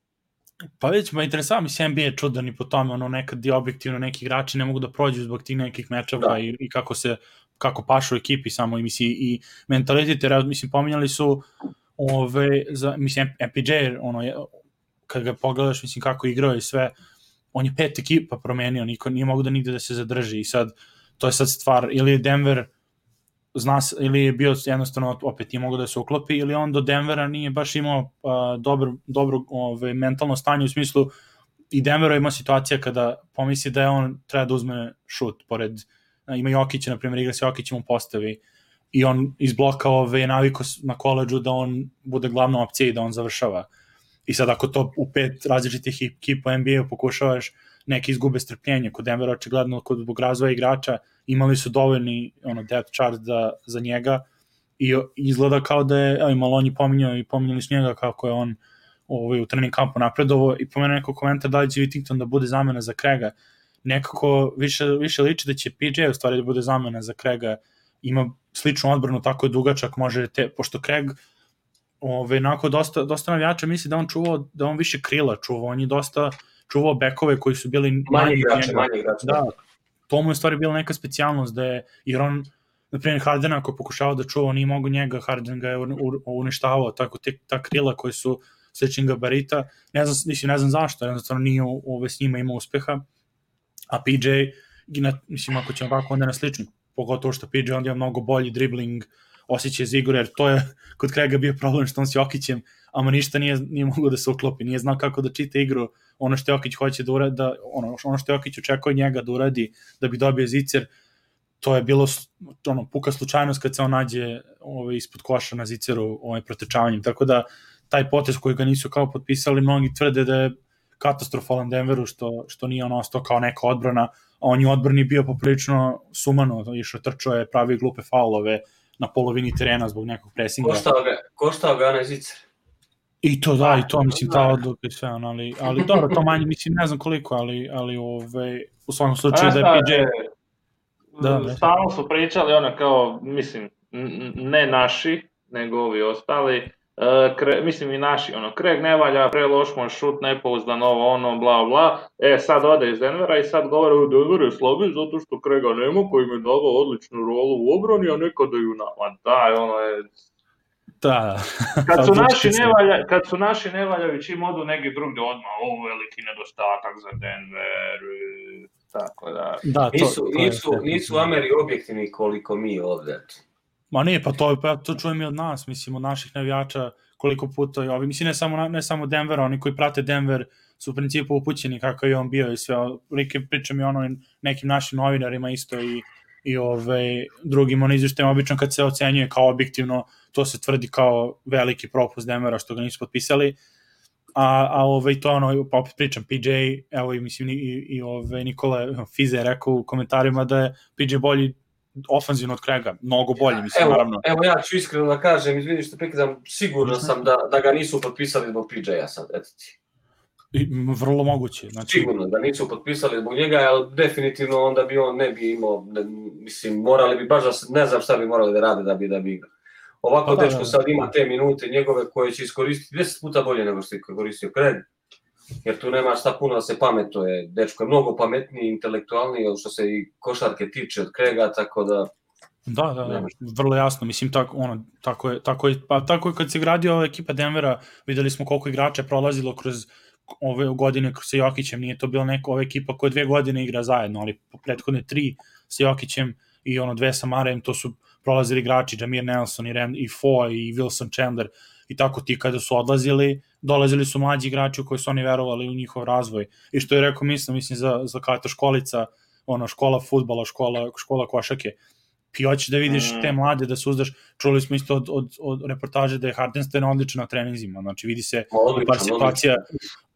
A: Pa vidjet ćemo, interesantno, mislim, NBA je čudan i po tome, ono, nekad je objektivno neki igrači ne mogu da prođu zbog tih nekih mečeva da. i, i kako se, kako pašu ekipi samo, i mislim, i mentalitet, jer, mislim, pominjali su, ove, za, mislim, MPJ, ono, je, kad ga pogledaš, mislim, kako igrao i sve, on je pet ekipa promenio, niko nije mogu da nigde da se zadrži i sad, to je sad stvar, ili je Denver, zna se, ili je bio jednostavno opet nije mogao da se uklopi ili on do Denvera nije baš imao uh, dobro, dobro ove, mentalno stanje u smislu i Denvera ima situacija kada pomisli da je on treba da uzme šut pored ima Jokića na primjer igra se Jokićem u postavi i on iz bloka ove naviko na koleđu da on bude glavna opcija i da on završava. I sad ako to u pet različitih ekipa NBA pokušavaš neki izgube strpljenje kod Denvera očigledno kod zbog razvoja igrača imali su dovoljni ono depth chart da, za njega i izgleda kao da je, evo i Malonji pominjao i pominjali su njega kako je on ovaj, u trening kampu napredovo i pomenu neko komentar da li će Whittington da bude zamena za Krega. Nekako više, više liči da će PJ u stvari da bude zamena za Krega. Ima sličnu odbranu, tako je dugačak, može te, pošto Kreg ove, onako dosta, dosta navijača misli da on čuvao, da on više krila čuvao, on je dosta čuvao bekove koji su bili
B: manji igrači, manji igrači.
A: Da, to mu je stvari bila neka specijalnost da je, jer on, na primjer Harden ako pokušao da čuva, nije mogu njega, Harden ga je uništavao, tako te, ta krila koji su sličnih gabarita, ne znam, mislim, ne znam zašto, jednostavno nije ove s njima imao uspeha, a PJ, na, mislim, ako ćemo ovako, onda na slični, pogotovo što PJ onda ima mnogo bolji dribbling, osjećaj za igru, jer to je kod Krega bio problem što on s Jokićem, ama ništa nije, nije moglo da se uklopi, nije znao kako da čita igru, ono što Jokić hoće da uradi, da, ono, ono što Jokić očekuje njega da uradi da bi dobio zicer, to je bilo ono, puka slučajnost kad se on nađe ovaj, ispod koša na ziceru ovaj, protečavanjem, tako da taj potez koji ga nisu kao potpisali, mnogi tvrde da je katastrofalan Denveru što, što nije ono ostao kao neka odbrana, a on je odbrani bio poprilično sumano, išao trčao je, pravi glupe faulove na polovini terena zbog nekog presinga.
B: Koštao ga, koštao ga onaj zicer.
A: I to da, i to mislim ta odluka i sve, on, ali, ali dobro, to manje, mislim, ne znam koliko, ali, ali ove, u svakom slučaju da je PJ...
C: Da, ne. Stalno su pričali ono kao, mislim, ne naši, nego ovi ostali, kre, mislim i naši, ono, Craig ne valja, pre loš mu šut, nepouzdan, ovo, ono, bla, bla. E, sad ode iz Denvera i sad govore u Denver je slabi zato što Craiga nema koji mi je davao odličnu rolu u obrani, a nekada ju nama. Da, ono je
A: Da,
C: Kad su
A: Pa,
C: naši nevalja, kad su naši nevaljavi čim odu negdje drugdje odmah, ovo veliki nedostatak za Denver, e, tako da.
A: Da, to,
B: Nisu,
A: to
B: nisu, nisu u Ameri objektivni koliko mi ovdje.
A: Ma nije, pa to, pa to čujem i od nas, mislim, od naših navijača, koliko puta i ovi, mislim, ne samo, ne samo Denver, oni koji prate Denver su u principu upućeni kakav je on bio i sve, Rike pričam i ono nekim našim novinarima isto i, i ove, drugim on izveštajima, obično kad se ocenjuje kao objektivno, to se tvrdi kao veliki propust Denvera što ga nisu potpisali, a, a ovaj, to ono, pa opet pričam, PJ, evo i mislim i, i ove, Nikola Fize je rekao u komentarima da je PJ bolji ofanzivno od Krega, mnogo bolji, mislim,
B: Evo,
A: naravno.
B: evo ja ću iskreno da kažem, izvini što prekidam, sigurno sam da, da ga nisu potpisali zbog PJ-a sad, eto ti.
A: I, vrlo moguće. Znači,
B: Sigurno da nisu potpisali zbog njega, ali definitivno onda bi on ne bi imao, ne, mislim, morali bi baš da, se- ne znam šta bi morali da rade da bi da bi igrao. Ovako
A: Pa da,
B: dečko
A: da.
B: sad ima te minute njegove koje će iskoristiti 10 puta bolje nego što je koristio Craig. Jer tu nema šta puno da se pametuje. Dečko je mnogo pametniji, intelektualniji, što se i košarke tiče od Craiga, tako da
A: Da, da, da, vrlo jasno, mislim tako ono tako je tako je pa tako je kad se gradio ova ekipa Denvera, videli smo koliko igrača prolazilo kroz ove godine sa Jokićem, nije to bila neka ova ekipa koja dve godine igra zajedno, ali po prethodne tri sa Jokićem i ono dve sa Marejem, to su prolazili igrači Jamir Nelson i Rand, i Foy i Wilson Chandler. I tako ti kada su odlazili, dolazili su mlađi igrači u koji su oni verovali u njihov razvoj. I što je rekao, mislim, mislim za, za kao eto školica, ono, škola futbala, škola, škola košake, ti hoćeš da vidiš
C: Mm.
A: te mlade, da se uzdaš, čuli smo isto od, od, od reportaže da je Hardenstein odličan na treninzima, znači vidi se u
B: odlično,
A: par situacija,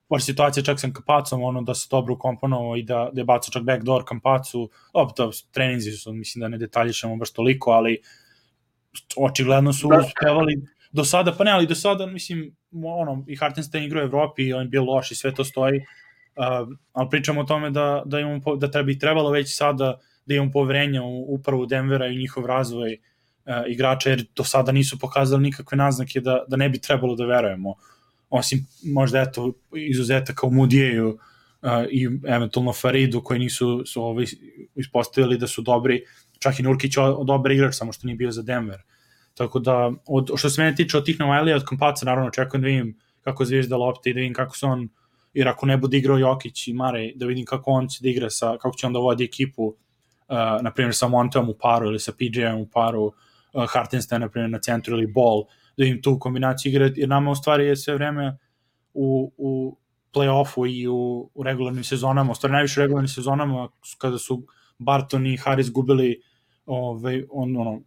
A: par situacija čak sa Kampacom, ono da se dobro ukomponovao i da, da je bacao čak backdoor Kampacu, dobro, to treninzi su, mislim da ne detaljišemo baš toliko, ali očigledno su
C: Da.
A: uspevali do sada, pa ne, ali do sada, mislim, ono, i Hartenstein igra u Evropi i on je bio loš i sve to stoji, uh, ali pričamo o tome da, da, imamo, da treba, bi trebalo već sada da imamo poverenja u upravu Denvera i njihov razvoj uh, igrača, jer do sada nisu pokazali nikakve naznake da, da ne bi trebalo da verujemo. Osim možda eto izuzetaka u Mudijeju uh, i eventualno Faridu koji nisu su ovaj, ispostavili da su dobri, čak i Nurkić je dobar igrač, samo što nije bio za Denver. Tako da, od, što se mene tiče od tih Novajlija, od Kampaca, naravno očekujem da vidim kako zvižda lopte i da vidim kako se on, jer ako ne bude igrao Jokić i Mare, da vidim kako on će da igra sa, kako će on da vodi ekipu, uh, na primjer sa Monteom u paru ili sa PJ-em u paru, uh, Hartenstein na primjer na centru ili Ball, da im tu kombinaciju igra, jer nama u stvari je sve vreme u, u play-offu i u, u regularnim sezonama, u stvari najviše u regularnim sezonama kada su Barton i Harris gubili ovaj, on, ono,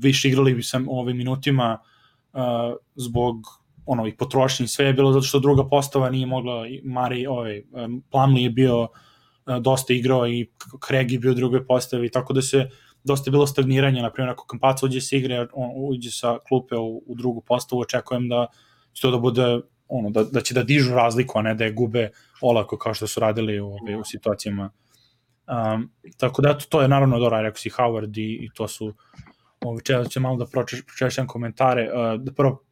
A: više igrali sa ovim minutima uh, zbog ono i potrošnje sve je bilo zato što druga postava nije mogla Mari ovaj Plumlee je bio uh, dosta igrao i Craig je bio u drugoj postavi tako da se dosta je bilo stagniranja na primjer ako Kampac uđe sa igre on uđe sa klupe u, u drugu postavu očekujem da će to da bude ono da, da će da dižu razliku a ne da je gube olako kao što su radili u, ovaj, u situacijama. Um, tako da, to je naravno dobro, rekao si Howard i, i to su ovaj, če, će malo da pročeš, pročešćam komentare. Uh, da prvo,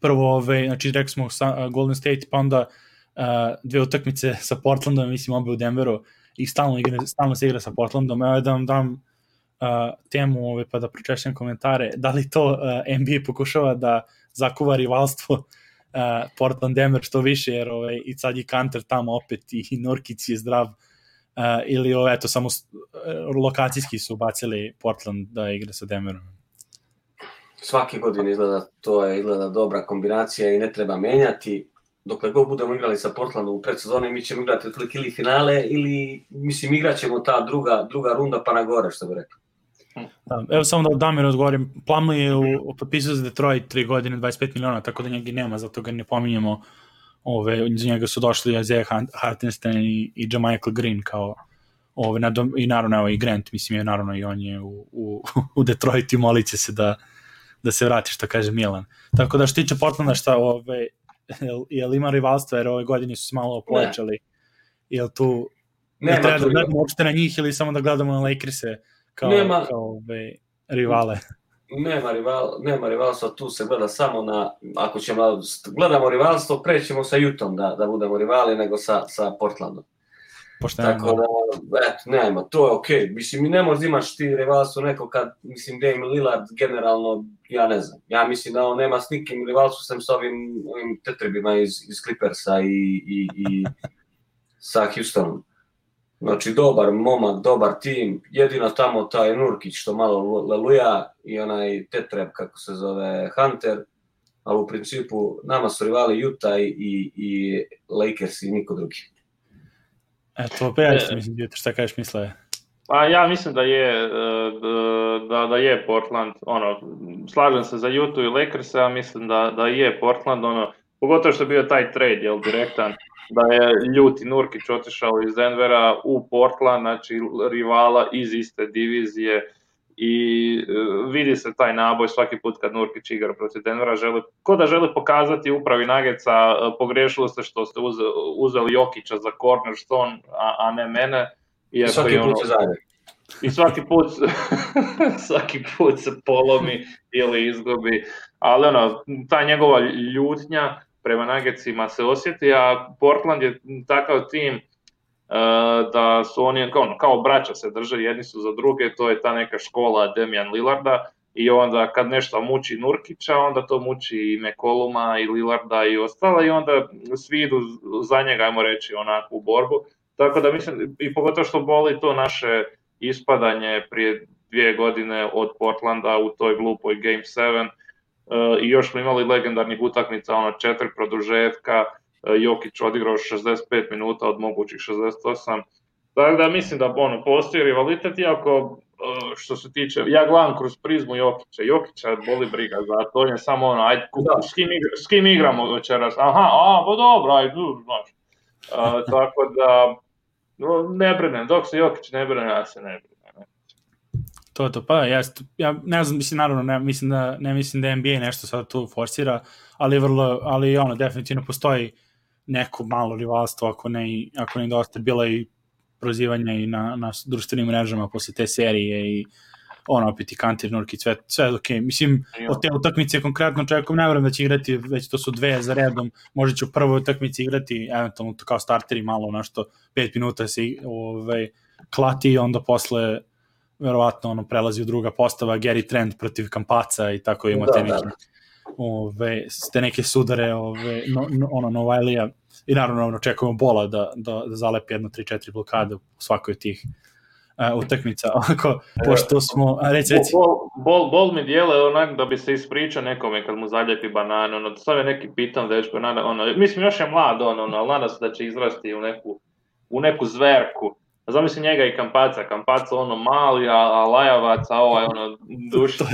A: prvo ove, znači rekli smo sa, Golden State, pa onda uh, dve utakmice sa Portlandom, mislim obe u Denveru i stalno, igra, stalno se igra sa Portlandom. Evo da vam dam uh, temu ove, pa da pročešćam komentare. Da li to uh, NBA pokušava da zakuva rivalstvo uh, Portland Denver što više, jer ovaj, i sad je Kanter tamo opet i, Norkić je zdrav uh, ili ovo, eto, samo uh, lokacijski su bacili Portland da igra sa Denverom.
B: svake godine izgleda to je izgleda dobra kombinacija i ne treba menjati. Dokle god budemo igrali sa Portlandom u predsezoni, mi ćemo igrati otprilike ili finale ili, mislim, igraćemo ta druga, druga runda pa na gore, što bi rekli.
A: Da, evo samo da Damir odgovorim, Plumlee je u, potpisao za Detroit 3 godine 25 miliona, tako da njega nema, zato ga ne pominjemo. Ove, za njega su došli Isaiah Hartenstein i, i Jamichael Green kao ove, nadom, i naravno evo, i Grant, mislim je naravno i on je u, u, u Detroitu i molit će se da, da se vrati, što kaže Milan. Tako da što tiče Portlanda, šta, ove, jel, jel ima rivalstva, jer ove godine su se malo povećali, jel tu ne, treba da gledamo uopšte na njih ili samo da gledamo na Lakers-e kao,
B: Nema-
A: kao ove, rivale.
B: Nema, rival, nema rivalstva, tu se gleda samo na, ako ćemo, gledamo rivalstvo, prećemo sa Jutom da, da budemo rivali nego sa, sa Portlandom.
A: Pošteno.
B: Tako da, eto, nema, to je okej. Okay. Mislim, mi ne možda imaš ti rivalstvo neko kad, mislim, Dame Lillard generalno, ja ne znam. Ja mislim da on nema s nikim rivalstvo sem s ovim, ovim tetrebima iz, iz Clippersa i, i, i sa Houstonom. Znači, dobar momak, dobar tim, jedino tamo taj Nurkić što malo leluja i onaj tetreb, kako se zove, Hunter, ali u principu nama su rivali Utah i, i Lakers i niko drugi.
A: Eto, pa ja isto mislim, šta kažeš misle?
C: Pa ja mislim da je e, da, da je Portland, ono, slažem se za Utah i Lakers, ja mislim da, da je Portland, ono, pogotovo što je bio taj trade, jel, direktan, da je Ljuti Nurkić otišao iz Denvera u Portland, znači rivala iz iste divizije i uh, vidi se taj naboj svaki put kad Nurkić igra protiv Denvera, želi, ko da želi pokazati upravi Nageca, uh, pogrešilo ste što ste uzeli, uzeli Jokića za cornerstone, a, a ne mene.
B: I svaki put ono, se zajedno.
C: I svaki put, svaki put se polomi ili izgubi, ali ono, ta njegova ljutnja, prema Nuggetsima se osjeti, a Portland je takav tim uh, da su oni kao, kao braća se drže, jedni su za druge, to je ta neka škola Demian Lillarda i onda kad nešto muči Nurkića, onda to muči i Mekoluma i Lillarda i ostala i onda svi idu za njega, ajmo reći, onakvu borbu. Tako da mislim, i pogotovo što boli to naše ispadanje prije dvije godine od Portlanda u toj glupoj Game 7, i još smo imali legendarnih utakmica, ono četiri produžetka, e, Jokić odigrao 65 minuta od mogućih 68. Tako da mislim da ono, postoji rivalitet, iako e, što se tiče, ja gledam kroz prizmu Jokića, Jokića boli briga za to, on je samo ono, ajde, da. s, kim igra, s kim igramo večeras, aha, a, pa dobro, ajde, znaš. Uh, tako da, no, ne brinem, dok se Jokić ne brine, ja se ne brinem.
A: To to, pa jest, ja ne znam, mislim, naravno, ne, mislim da, ne mislim da NBA nešto sad tu forsira, ali vrlo, ali ono, definitivno postoji neko malo rivalstvo, ako ne, ako ne dosta, bila i prozivanja i na, na društvenim mrežama posle te serije i ono, opet i Kantir, Nurkić, sve, sve ok. Mislim, od te utakmice konkretno čovjekom ne vrem da će igrati, već to su dve za redom, možda će u prvoj utakmici igrati, eventualno to kao starteri malo, nešto, pet minuta se ovaj, klati i onda posle verovatno ono prelazi u druga postava Gary Trent protiv Kampaca i tako imate da, neke da. ove ste neke sudare ove no, no, ono Novajlija i naravno ono, očekujemo bola da, da, da zalepi jedno 3-4 blokade u svakoj od tih uh, utakmica. Ako, pošto smo, a reci, reci.
C: Bol, bol, bol mi dijele onak da bi se ispričao nekome kad mu zaljepi bananu, ono, sad je neki pitan dečko, ono, mislim još je mlad, ono, ono, ali nada se da će izrasti u neku, u neku zverku Zamisli njega i Kampaca, Kampaca ono mali, a, a Lajavac, a ovaj ono dušica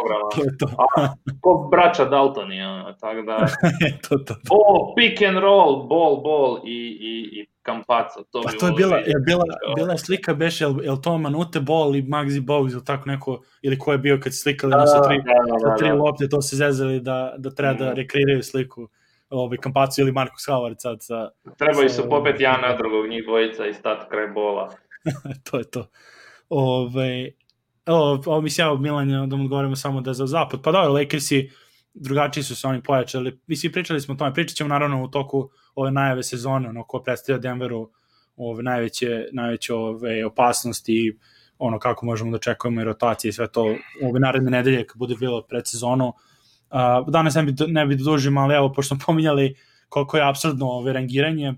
C: ogromna. To je to. A, ko braća Daltoni, ono, tako da... to, to, to. O, pick and roll, ball, ball i, i, i Kampaca. To,
A: pa to je bila, je bila, bila slika, beš, jel, jel to Manute Ball i Maxi Bogues ili tako neko, ili ko je bio kad slikali da, sa tri, da, da, da, sa tri da. lopte, to se zezali da, da treba da rekreiraju sliku ovaj, Kampacu ili Marko Howard sad sa...
C: Trebaju se popet ja na drugog njih dvojica i stati kraj bola.
A: to je to. Ove, ovo, ovo mi sjao Milan da mu odgovorimo samo da za zapad. Pa dobro, Lakersi drugačiji su se oni pojačali. Mislim, pričali smo o tome. Pričat ćemo naravno u toku ove najave sezone, ono ko predstavlja Denveru ove najveće, najveće ove opasnosti i ono kako možemo da čekujemo i rotacije i sve to ove naredne nedelje kad bude bilo pred sezonu. Uh, danas ne bi, ne bi dužim, ali evo, pošto smo pominjali koliko je absurdno ove rangiranje,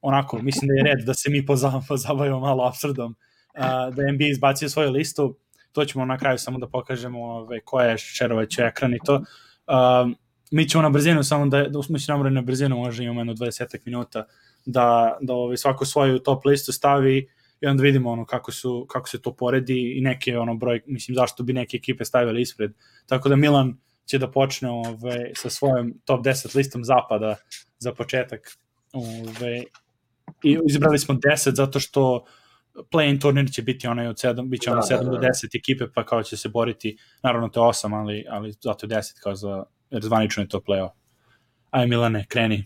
A: onako, mislim da je red da se mi pozabavimo malo absurdom, uh, da je NBA izbacio svoju listu, to ćemo na kraju samo da pokažemo ove, ko je šerovaću ekran i to. Uh, mi ćemo na brzinu, samo da, da mi ćemo na brzinu, možda imamo jedno 20 minuta, da, da ove, svako svoju top listu stavi i onda vidimo ono kako su kako se to poredi i neke ono broj mislim zašto bi neke ekipe stavile ispred. Tako da Milan će da počne ove, sa svojom top 10 listom zapada za početak. Ove, I izbrali smo 10 zato što play-in turnir će biti onaj od 7, bit će ono da, 7 da, da. do 10 ekipe, pa kao će se boriti, naravno to je 8, ali, ali zato je 10 kao za, jer zvanično je to play-off. Aj Milane, kreni.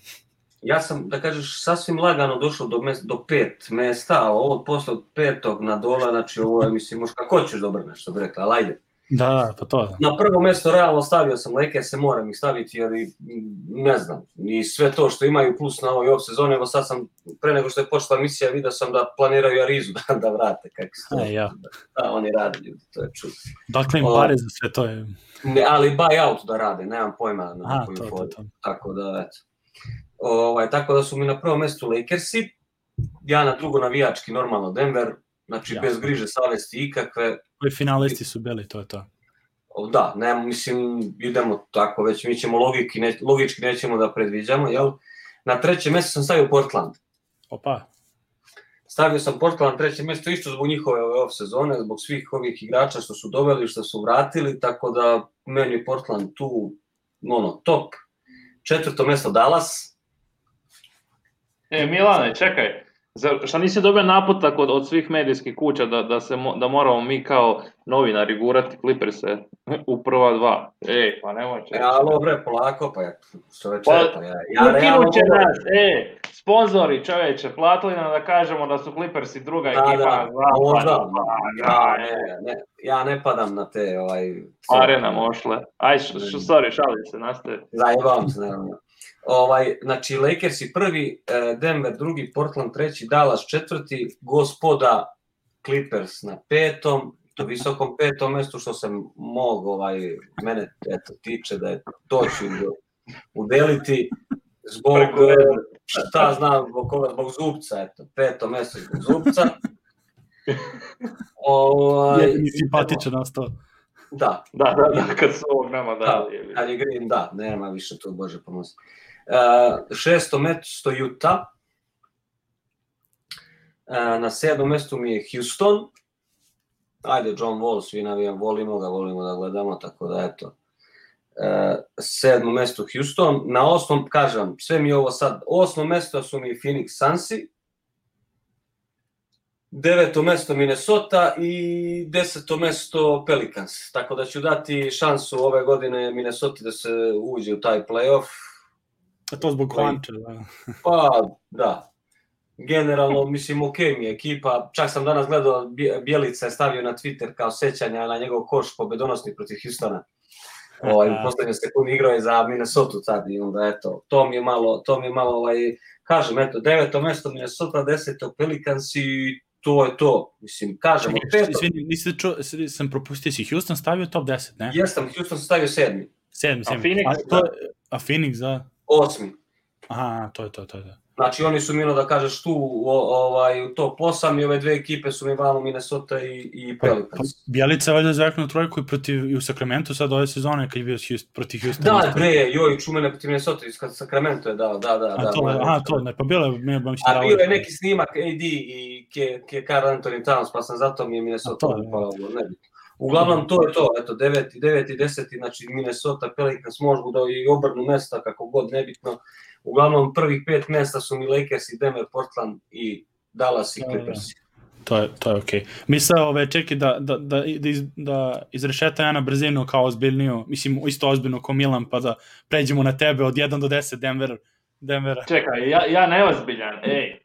B: Ja sam, da kažeš, sasvim lagano došao do, mes, do pet mesta, a ovo posle od petog na dola, znači ovo je, mislim, možda kako ćeš dobro nešto, bi rekla, ali ajde.
A: Da, da, pa to.
B: Na prvo mesto realno stavio sam Lakers, se moram ih staviti, jer i, ne znam, i sve to što imaju plus na ovoj off sezoni, evo sad sam, pre nego što je počela emisija, vidio sam da planiraju Arizu da, da vrate, kako se to,
A: E, ja.
B: da, oni rade ljudi, to je čudo.
A: Dakle im pare za sve to je.
B: Ne, ali buyout da rade, nemam pojma na koju
A: to, to, to.
B: Tako da, eto. Ovaj, tako da su mi na prvom mestu Lakersi, ja na drugo navijački normalno Denver, znači
A: Jasno.
B: bez griže savesti ikakve,
A: Ovi finalisti su bili, to je to.
B: Da, ne, mislim, idemo tako, već mi ćemo logiki, ne, logički nećemo da predviđamo, jel? Na trećem mjestu sam stavio Portland.
A: Opa,
B: Stavio sam Portland na treće mjesto isto zbog njihove ove off sezone, zbog svih ovih igrača što su doveli, što su vratili, tako da meni Portland tu, ono, top. Četvrto mjesto Dallas.
C: E, Milane, čekaj. Zar, šta nisi dobio naputak od, od svih medijskih kuća da, da, se, mo- da moramo mi kao novinari gurati Clippers-e u prva dva? Ej, pa nemoj
B: E,
C: čekaj.
B: alo, bre, polako, pa ja, što je
C: Pa,
B: pa ja, ja realno...
C: Će nas, e, sponzori čoveče, platili nam da kažemo da su Clippersi druga
B: Da,
C: ekipa
B: da,
C: zapadu.
B: možda,
C: Pa,
B: Ja, ne, ne, ja ne padam na te, ovaj...
C: Pare nam ošle. Aj, š, š, sorry, šalim se, nastaje.
B: Zajebavam se, naravno. Ovaj, znači, Lakersi prvi, eh, Denver drugi, Portland treći, Dallas četvrti, gospoda Clippers na petom, to visokom petom mestu što se mog, ovaj, mene eto, tiče da je to ću udeliti zbog, eh, šta znam, zbog koga, zbog zubca, eto, peto mesto zbog zubca. ovaj,
A: jedini simpatičan ostao.
B: Da,
C: Da, da, da, kad su ovog nama
B: Da,
C: dali. jebi.
B: kad je Green, da, nema više to, Bože pomozi. Šesto mesto Utah. Uh, na sedmom mestu mi je Houston. Ajde, John Wall, svi navijam, volimo ga, volimo da gledamo, tako da eto. Uh, sedmo mesto Houston. Na osmom, kažem, sve mi ovo sad, osmo mesto su mi Phoenix Sunsi. Deveto mesto Minnesota i deseto mesto Pelicans. Tako da ću dati šansu ove godine Minnesota da se uđe u taj playoff.
A: A to zbog Klanča, da.
B: Pa, da. Generalno, mislim, ok mi je ekipa. Čak sam danas gledao, Bje- Bjelica je stavio na Twitter kao sećanja na njegov koš pobedonosni protiv Houstona. Ovaj, u poslednje sekundi igrao je za Minnesota tad i onda eto, to mi je malo, to mi je malo, ovaj, kažem, eto, deveto mesto Minnesota, deseto Pelicans i to je to. Mislim, kažemo,
A: Čekaj,
B: peto,
A: izvini, nisi čuo, sam propustio si Houston stavio top 10, ne?
B: jesam, Houston stavio sedmi,
A: Sedmi, sedmi.
C: Phoenix,
A: a, to, je- a Phoenix, da.
B: Osmi.
A: Aha, to je to, to je to.
B: Znači oni su milo da kažeš tu o, ovaj, u top 8 i ove dve ekipe su mi vamo Minnesota i, i
A: Pa,
B: Pelicans.
A: Bjelica je valjda zakonu trojku i protiv i u Sacramento sad ove sezone kad je bio Houston, protiv Houstona.
B: Da, bre, joj, čumene protiv Minnesota iz Sacramento je dao, da, da,
A: A
B: da.
A: to,
B: moja
A: aha, to, ne, pa bilo je, mi je baš
B: A bio je neki snimak AD i Ke, Ke Carl Anthony Towns, pa sam zato mi je Minnesota
A: A to je,
B: upala ovo, ne. Uglavnom, to je to, eto, 9. 9. i 10. znači Minnesota, Pelicans možgu da i obrnu mesta, kako god, nebitno. Uglavnom, prvih pet mesta su mi Lakers i Denver, Portland i Dallas i
A: Da, da.
B: Clippers.
A: To je, to je okej. Okay. Misle, ove, čekaj, da, da, da, da, iz, da izrešeta ja na brzinu kao ozbiljniju, mislim, isto ozbiljno kao Milan, pa da pređemo na tebe od 1 do 10 Denver, Denvera.
C: Čekaj, ja, ja neozbiljan, ej,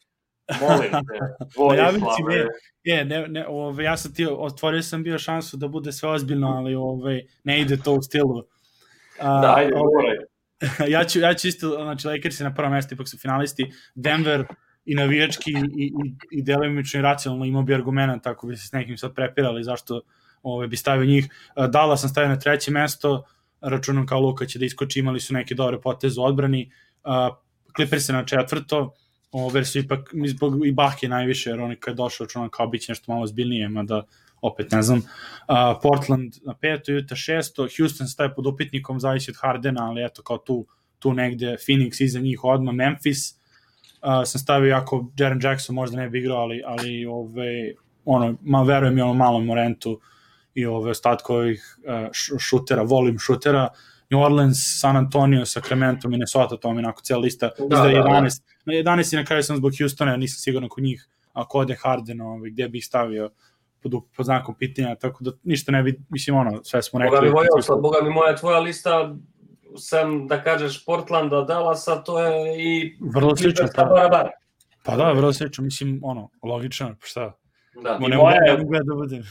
C: molim te, Vojislave.
A: Je, ne, ne, ove, ja sam ti, otvorio sam bio šansu da bude sve ozbiljno, ali ove, ne ide to u stilu. A,
C: Da, ajde,
A: ove, ja ću, ja ću isto, znači Lakers je na prvom mjestu, ipak su finalisti, Denver i navijački i, i, i delimično i racionalno imao bi argumenta, tako bi se s nekim sad prepirali zašto ove, bi stavio njih. Dala sam stavio na treće mesto, računam kao Luka će da iskoči, imali su neke dobre poteze u odbrani. Clippers je na četvrto, ove su ipak zbog i Bake najviše, jer oni kad je došao računam kao biće nešto malo zbiljnije, mada opet ne znam. Uh, Portland na peto, Utah šesto, Houston staje pod upitnikom, zavisi od Hardena, ali eto kao tu, tu negde, Phoenix iza njih odmah, Memphis, uh, sam stavio jako Jaren Jackson možda ne bi igrao, ali, ali ove, ono, ma verujem i ono malom Morentu i ove ostatko ovih uh, šutera, volim šutera, New Orleans, San Antonio, Sacramento, Minnesota, to mi onako cijela lista,
B: Da,
A: da,
B: da, da.
A: 11, na 11 i na kraju sam zbog Houstona, nisam siguran kod njih, ako ode Harden, ovaj, gdje bi ih stavio pod, pod znakom pitanja, tako da ništa ne bi, mislim, ono, sve smo rekli.
B: Boga mi, moja, boga mi moja tvoja lista, sem da kažeš Portlanda, Dallasa, to je i
A: Vrlo slično, pa, pa da, vrlo slično, mislim, ono, logično, pa šta,
B: Da.
A: Ne,
C: moja
A: mogu, da budem.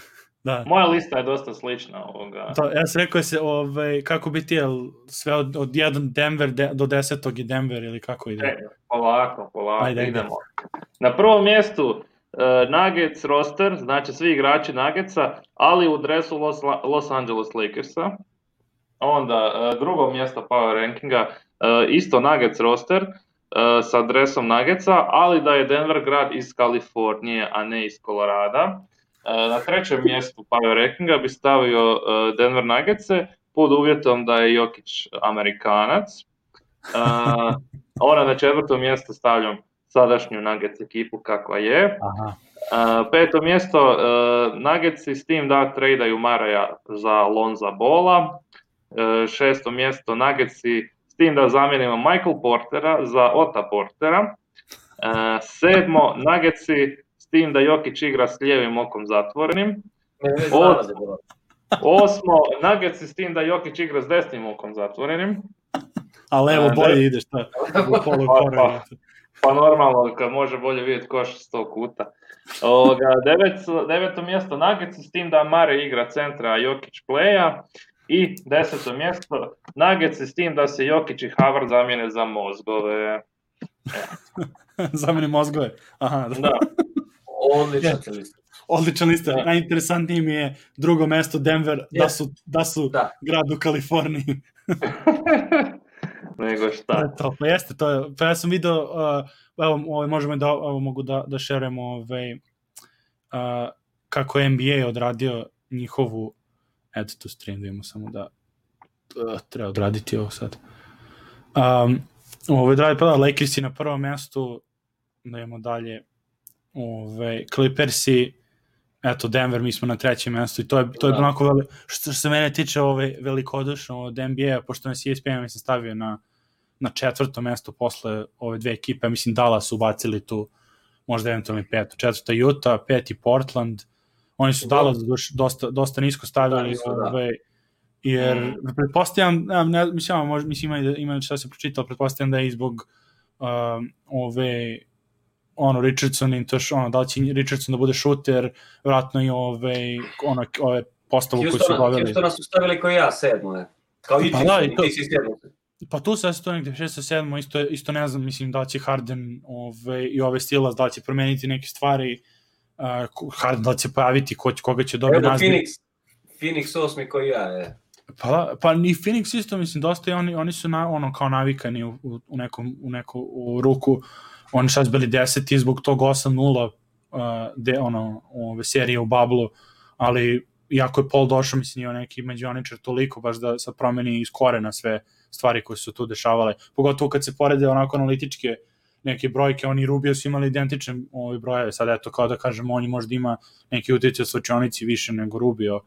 A: Da.
C: Moja lista je dosta slična ovoga.
A: To, ja sam rekao se, ovaj, kako bi ti, jel, sve od, od 1 Denver de, do 10. je Denver ili kako ide?
C: E, polako, polako,
A: Ajde, ajde.
C: idemo. Na prvom mjestu uh, Nuggets roster, znači svi igrači Nuggetsa, ali u dresu Los, Los Angeles Lakersa. Onda uh, drugo mjesto power rankinga, uh, isto Nuggets roster, uh, sa dresom Nuggetsa, ali da je Denver grad iz Kalifornije, a ne iz Kolorada. Uh, na trećem mjestu power rankinga bi stavio uh, Denver Nuggetse, pod uvjetom da je Jokić Amerikanac. Uh, ona na četvrtom mjestu stavljam sadašnju Nuggets ekipu kakva je.
A: Aha.
C: Uh, peto mjesto, uh, Nuggetsi s tim da tradaju Maraja za Lonza Bola. Uh, šesto mjesto, Nuggetsi s tim da zamijenimo Michael Portera za Ota Portera. Uh, sedmo, Nuggetsi s tim da Jokić igra s lijevim okom zatvorenim. Od-
B: da.
C: Osmo, Nuggetsi s tim da Jokić igra s desnim okom zatvorenim.
A: Ali evo,
C: A,
A: bolje ide, šta?
C: Pa, pa. Pa normalno, kad može bolje vidjeti koš sto kuta. Ovoga, devet, deveto mjesto Nuggets s tim da Mare igra centra, a Jokić playa. I deseto mjesto Nuggets s tim da se Jokić i Havard zamijene za mozgove.
A: Zameni mozgove. Aha, da.
C: Da.
B: Odličan
A: Je. Odličan lista.
C: Da.
A: Najinteresantnije mi je drugo mesto Denver, da
B: Je.
A: su, da su
B: Da.
A: grad u Kaliforniji.
C: Nego
A: To
C: šta.
A: je to, pa jeste, to je, pa ja sam video, uh, evo, ovaj, možemo da, evo, mogu da, da šerujemo ovaj, uh, kako je NBA odradio njihovu, eto tu stream, da imamo samo da, uh, treba odraditi ovo sad. Um, ovo je pa da, Lakersi na prvom mestu, da imamo dalje, ove, Clippersi, eto Denver, mi smo na trećem mestu i to je, to je
B: Da.
A: onako, veli, što se mene tiče ove, velikodušno od NBA, pošto nas ESPN mislim stavio na, na četvrto mesto posle ove dve ekipe, mislim Dallas su ubacili tu možda eventualno i peto, četvrto Utah, peti Portland, oni su
B: Da.
A: Dallas dosta, dosta nisko stavili,
B: Da, da.
A: ove, jer
C: Mm.
A: pretpostavljam, ne, ne, mislim, možda, mislim ima, ima šta se pročitao, pretpostavljam da je i zbog um, ove ono Richardson i to ono da li će Richardson da bude šuter, vratno i ove ono ove postavu koju su doveli.
B: Houstona su stavili kao ja, sedmo je. Kao i
A: Pa da, i to-
B: ti si sedmo.
A: Pa tu se to negde 6 7 isto isto ne znam, mislim da će Harden ove i ove Stilas da će promeniti neke stvari. Uh, Harden da će pojaviti ko, će- koga će dobiti
B: Evo
A: naziv.
B: Phoenix, Phoenix osmi kao ja, je.
A: Pa, da, pa ni Phoenix isto, mislim, dosta i oni, oni su na, ono kao navikani u, u, u nekom, u neku u ruku. Oni sad bili deseti zbog tog 8-0 uh, de, ono, ove serije u bablu, ali iako je Paul došao, mislim, on neki međuoničar toliko, baš da sad promeni iz korena sve stvari koje su tu dešavale. Pogotovo kad se porede onako analitičke neke brojke, oni Rubio su imali identične ove brojeve, sad eto kao da kažemo, on je možda ima neki utjecaj u slučajonici više nego Rubio,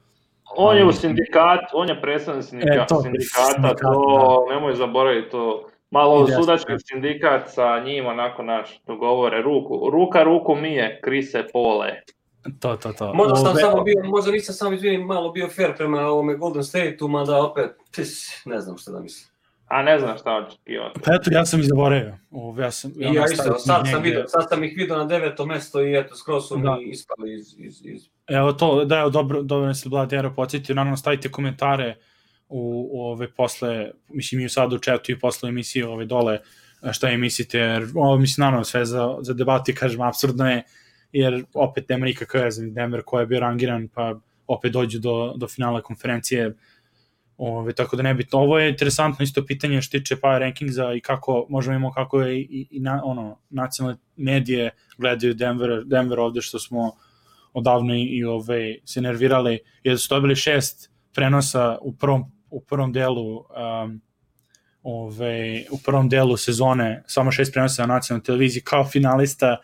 C: On je u sindikat, on je predstavnik sindika,
A: E, to,
C: sindikata,
A: sindikat,
C: to nemoj zaboraviti to. Malo
A: Ide,
C: sudački
A: jasno.
C: sindikat sa njim onako naš dogovore ruku. Ruka ruku mije, Krise Pole.
A: to, to, to.
B: Možda sam
A: Ove-
B: samo bio, možda nisam samo izvinim malo bio fair prema ovome Golden State-u, mada opet, pis, ne znam šta da mislim.
C: A ne znam šta očekivati.
A: Pa eto, ja sam i zaboravio. Ove, ja sam,
B: I ja isto, sad sam, vidio, sad sam ih vidio na deveto mesto i eto, skroz su
A: Da.
B: mi ispali iz, iz, iz...
A: Evo to, da, evo, dobro, dobro nas je Bladjero podsjetio, naravno stavite komentare u, u ove posle, mislim i sad u chatu i posle emisije ove dole, šta je mislite, jer ovo mislim naravno sve za, za debati, kažem, absurdno je, jer opet nema nikakve veze, Denver ko je bio rangiran, pa opet dođu do, do finala konferencije, Ove, tako da nebitno. Ovo je interesantno isto pitanje što tiče power rankingza i kako možemo imamo kako je i, i na, ono, nacionalne medije gledaju Denver, Denver ovde što smo odavno i, i ove, se nervirali, jer su dobili šest prenosa u prvom, u prvom delu um, ove, u prvom delu sezone, samo šest prenosa na nacionalnoj televiziji kao finalista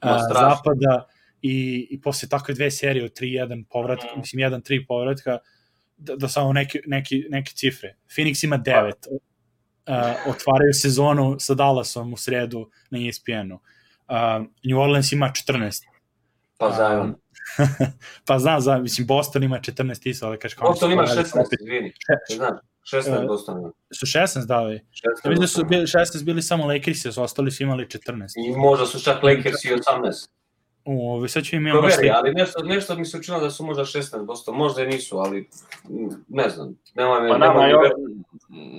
A: a,
B: strašno.
A: zapada i, i posle takve dve serije od 3-1 povratka,
C: Mm.
A: mislim 1-3 povratka, da, da samo neki, neki, neke cifre. Phoenix ima 9, uh, otvaraju sezonu sa Dallasom u sredu na ESPN-u. Uh, New Orleans ima 14.
B: Pa zajedno.
A: pa znam, znam, mislim, Boston ima 14 isto, ali kaš kao...
B: Boston ima
A: oni su
B: 16,
A: opet-
B: izvini. Znaš, 16
A: E,
B: Boston ima.
A: Su 16 dali.
B: 16
A: Ja mislim da su
B: Boston
A: bili, 16 bili samo Lakersi, su ostali su imali 14.
B: I možda su čak Lakers i 18.
A: Ove, sad ću im
B: imam Proveri, ali nešto, nešto mi se učinilo da su možda 16%, možda i nisu, ali ne znam. Nema,
C: pa nama, još,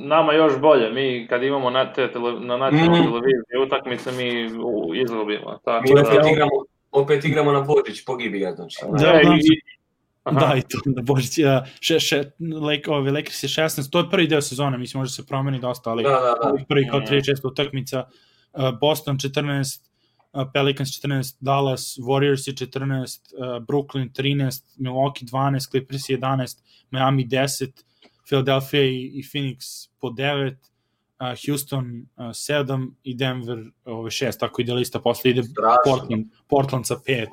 C: nama još bolje, mi kad imamo na, te, tele, na nacionalnoj mm. televiziji utakmice, mi izgubimo. Tako
B: mi da, igramo, opet igramo na Božić, pogibi ga, znači.
A: Da, da, i, Aha. Da, i to na Božić. Ja, še, še, Lake, ove, Lakers je 16, to je prvi deo sezone, mislim, može se promeni dosta, ali da, da, da. prvi kao 36 utakmica. Boston 14, Pelicans 14, Dallas, Warriors 14, uh, Brooklyn 13, Milwaukee 12, Clippers 11, Miami 10, Philadelphia i, i Phoenix po 9, uh, Houston uh, 7 i Denver ove 6, tako ide lista, posle ide Portland, Portland sa 5.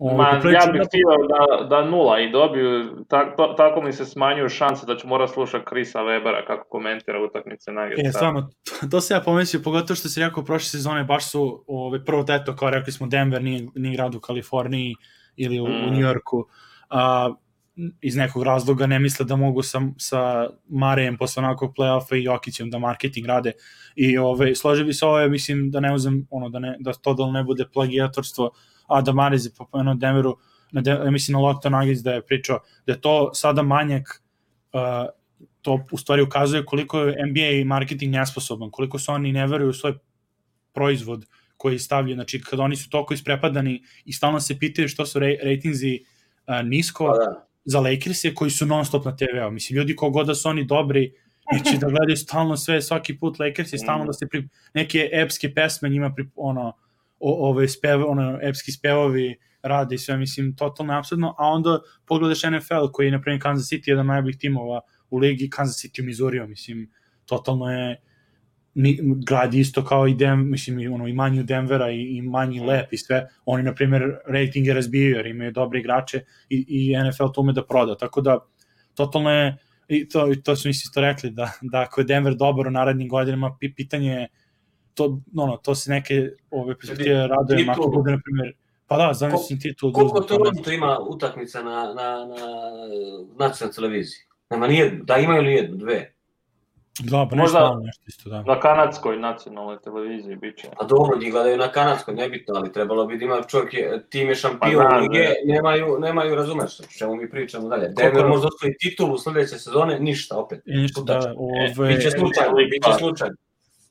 C: Ma, ja bih htio da, da nula i dobiju, tako, tako mi se smanjuju šanse da ću mora slušati Krisa Webera kako komentira utakmice na
A: E, stvarno, to, to se ja pomislio, pogotovo što si rekao prošle sezone, baš su, ove, prvo teto, kao rekli smo, Denver nije, nije grad u Kaliforniji ili u, mm. u Njujorku, a, iz nekog razloga ne misle da mogu sa, sa Marejem posle onakvog play-offa i Jokićem da marketing rade i ove, složi bi se ovo, mislim da ne uzem, ono, da, ne, da to da ne bude plagijatorstvo, Adam Mariz je pomenuo Denveru, na de, mislim na Lockdown Nuggets da je pričao da je to sada manjak uh, to u stvari ukazuje koliko je NBA marketing nesposoban, koliko su oni ne veruju u svoj proizvod koji stavljaju, znači kad oni su toliko isprepadani i stalno se pitaju što su rejtinzi uh, nisko pa da. Za Lakers koji su non stop na TV-u. Mislim, ljudi kogod da su oni dobri, neće da gledaju stalno sve, svaki put Lakers i stalno da se pri, neke epske pesme njima pri, ono, o, ove spev, ono, epski spevovi rade i sve, mislim, totalno apsurdno, a onda pogledaš NFL koji je, na primjer, Kansas City, jedan najboljih timova u ligi, Kansas City u mislim, totalno je ni, grad isto kao i Dem, mislim, i, ono, i manji u Denvera i, i manji lep i sve, oni, na primjer, ratinge razbijaju jer imaju dobre igrače i, i NFL to ume da proda, tako da, totalno je, i to, i to su mi isto rekli, da, da ako je Denver dobar u narednim godinama, pitanje je to, ono, to se neke ove perspektive raduje, ako bude, na primjer, pa da, zamislim titul.
B: Koliko to ima utakmica na, na, na nacionalnoj televiziji? Nema nije, da imaju li jednu, dve?
A: Da, pa Možda nešto isto, da.
C: Na kanadskoj nacionalnoj televiziji biće.
B: A dobro, njih gledaju na kanadskoj, nebitno, ali trebalo bi da ima čovjek, je, tim je šampion pa, lige, nemaju, nemaju, razumeš, čemu mi pričamo dalje. Denver možda osvoji titulu sledeće sezone, ništa opet.
A: I ništa, da,
B: ove... Biće slučajno, biće slučajno.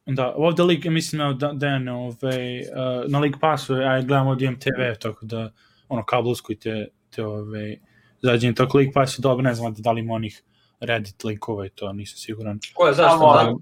A: Da, ovde lig, mislim da Dan, ove, uh, na lig pasu, ja gledam od IMTV, tako da, ono, kablovsko i te, te ove, zađenje, tako lig pas je dobro, ne znam da li ima onih Reddit linkova i to, nisam siguran.
B: Ko je, zašto? Da,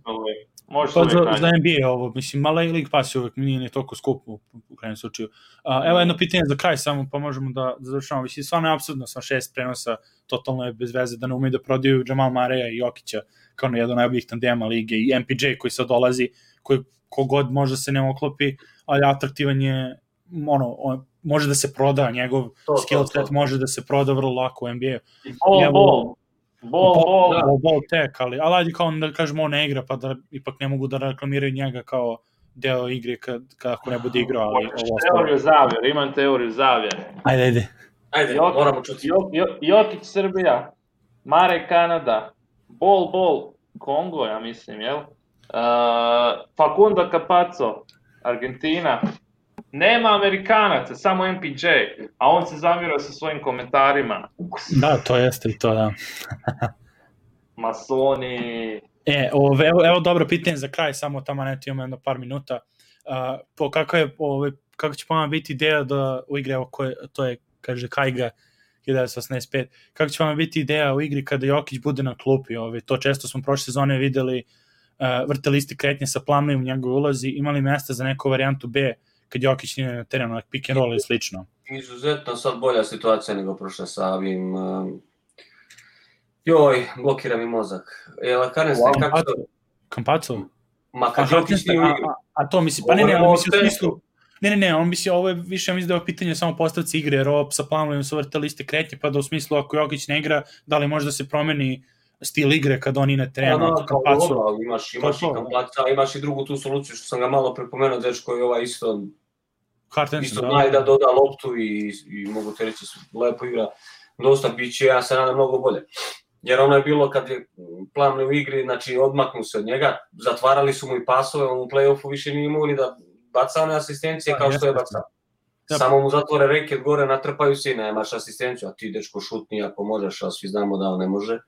A: Može pa za, za NBA ovo, mislim, mala League Pass je uvek nije ne toliko skup u, u krajnjem slučaju. Uh, evo jedno pitanje za kraj samo, pa možemo da, da završamo. Mislim, stvarno je absurdno sa šest prenosa, totalno je bez veze da ne umeju da prodaju Jamal Mareja i Jokića kao na jedan najboljih tandema lige i MPJ koji sad dolazi, koji kogod može da se ne oklopi, ali atraktivan je ono, on, može da se proda, njegov to, skill set to, to. može da se proda vrlo lako u NBA.
C: Bol, bol. Bol, bol,
A: da. bol, bol tek, ali, ali ajde kao da kažemo on ne igra, pa da ipak ne mogu da reklamiraju njega kao deo igre kad, kad ako ne bude igrao. Ali,
C: ovo teoriju zavjer, imam teoriju zavjer.
A: Ajde, ajde.
B: Ajde, moramo čuti.
C: Jok, Jok, Jokić Srbija, Mare Kanada, Bol Bol Kongo, ja mislim, jel? Uh, Facundo Capaco, Argentina, nema Amerikanaca, samo MPJ, a on se zamira sa svojim komentarima.
A: Da, to jeste i to, da.
C: Masoni.
A: E, ove, evo, evo dobro pitanje za kraj, samo tamo ne imamo jedno par minuta. Uh, po, kako, je, ove, kako će po biti ideja da u igre, evo, koje, to je, kaže Kajga, 1985. Kako će vam biti ideja u igri kada Jokić bude na klupi? Ove, to često smo prošle sezone videli, uh, vrte listi kretnje sa plamnim u njegove ulazi, imali mesta za neku varijantu B kad Jokić nije na terenu, like pick and roll i slično.
B: Izuzetno sad bolja situacija nego prošle sa ovim... Um, joj, blokira mi mozak. Jel, Karen, wow, kako to...
A: Kampaco?
B: Ma kad Jokić nije.
A: A, a, to misli, pa ne, ne, ali misli u smislu... Ne, ne, ne, on misli, ovo je više, ja mislim da je pitanje samo postavci igre, jer ovo sa planovima su vrte liste kretnje, pa da u smislu ako Jokić ne igra, da li može da se promeni stil igre kad oni ne trenu. Da, da,
B: kampacu. Dobro, imaš, imaš to, i kampaca, imaš i drugu tu soluciju što sam ga malo prepomenuo, dečko je ovaj isto
A: Hartenson,
B: isto da. naj da doda loptu i, i mogu te reći lepo igra. Dosta biće, ja se nadam mnogo bolje. Jer ono je bilo kad je plavne u igri, znači odmaknu se od njega, zatvarali su mu i pasove, on u play-offu više nije ni da baca one asistencije da, kao što je bacao. Ja. Samo mu zatvore reket gore, natrpaju se i nemaš asistenciju, a ti dečko šutni ako možeš, a svi znamo da on ne može.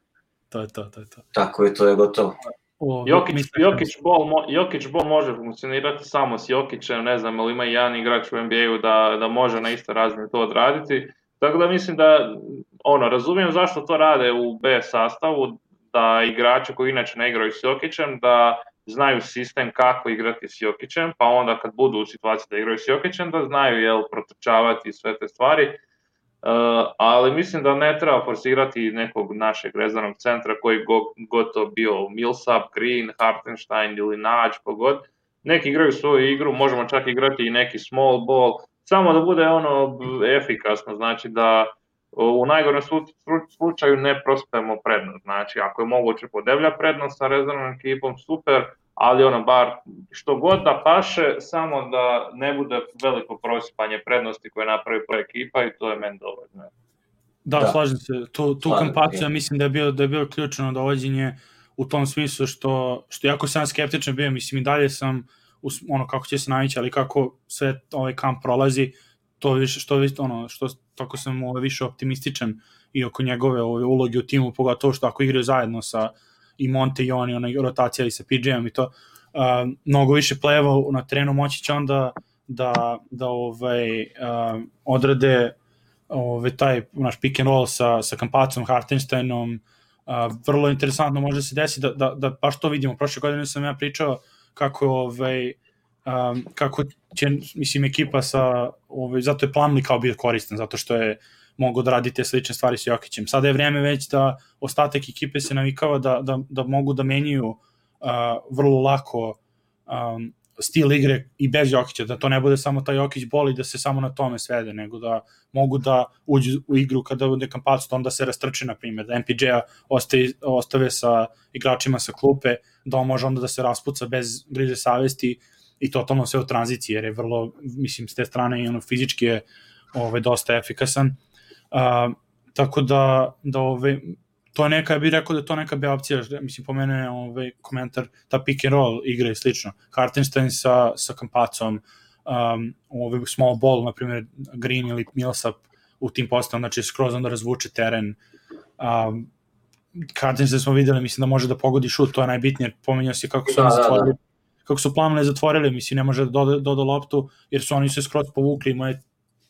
A: To je to, to je to.
B: Tako je, to je gotovo.
C: O, Jokić, Jokić, bol, mo, Jokić bol može funkcionirati samo s Jokićem, ne znam, ali ima i jedan igrač u NBA-u da, da može na iste razine to odraditi. Tako da mislim da, ono, razumijem zašto to rade u B sastavu, da igrači koji inače ne igraju s Jokićem, da znaju sistem kako igrati s Jokićem, pa onda kad budu u situaciji da igraju s Jokićem, da znaju jel, protrčavati sve te stvari. Uh, ali mislim da ne treba forsirati nekog našeg rezervnog centra koji go, gotovo bio Millsap, Green, Hartenstein ili Nađ, pogod. Neki igraju svoju igru, možemo čak igrati i neki small ball, samo da bude ono efikasno, znači da u najgorem slučaju ne prospemo prednost. Znači, ako je moguće podeblja prednost sa rezervnom ekipom, super, ali ono bar što god da paše, samo da ne bude veliko prosipanje prednosti koje napravi po ekipa i to je meni dovoljno.
A: Da, da, slažem se. Tu, tu kampaciju ja mislim da je bio, da je bio ključno dovođenje u tom smislu što, što jako sam skeptičan bio, mislim i dalje sam ono kako će se navići, ali kako sve ovaj kamp prolazi, to više, što, ono, što tako sam ovaj, više optimističan i oko njegove ove uloge u timu, pogotovo što ako igraju zajedno sa i Monte i oni, onaj rotacija i sa PJ-om i to, uh, mnogo više pleva na terenu moći će onda da, da ovaj, uh, odrade ovaj, taj naš pick and roll sa, sa Kampacom, Hartensteinom, uh, vrlo interesantno može se desiti da, da, da baš to vidimo. Prošle godine sam ja pričao kako ovaj, um, kako će, mislim, ekipa sa, ovaj, zato je Plumlee kao bio koristan, zato što je mogu da radi te slične stvari sa Jokićem. Sada je vreme već da ostatak ekipe se navikava da, da, da mogu da menjaju uh, vrlo lako um, stil igre i bez Jokića, da to ne bude samo taj Jokić boli da se samo na tome svede, nego da mogu da uđu u igru kada bude kampac, onda se rastrče, na primjer, da MPJ-a ostave, sa igračima sa klupe, da on može onda da se raspuca bez griže savesti i totalno sve u tranziciji, jer je vrlo, mislim, s te strane i ono fizički je ovaj, dosta efikasan. Uh, tako da, da ovaj, to je neka, ja bih rekao da to neka bi opcija, mislim, po mene je ovaj komentar, ta pick and roll igra i slično. Hartenstein sa, sa Kampacom, um, ovaj small ball, na primjer, Green ili Millsap u tim postavama, znači skroz onda razvuče teren. Um, Hartenstein smo videli, mislim da može da pogodi šut, to je najbitnije, pomenjao si kako su da, oni da, zatvorili, da, da. kako su plamene zatvorili, mislim, ne može da doda, doda loptu, jer su oni se skroz povukli, moje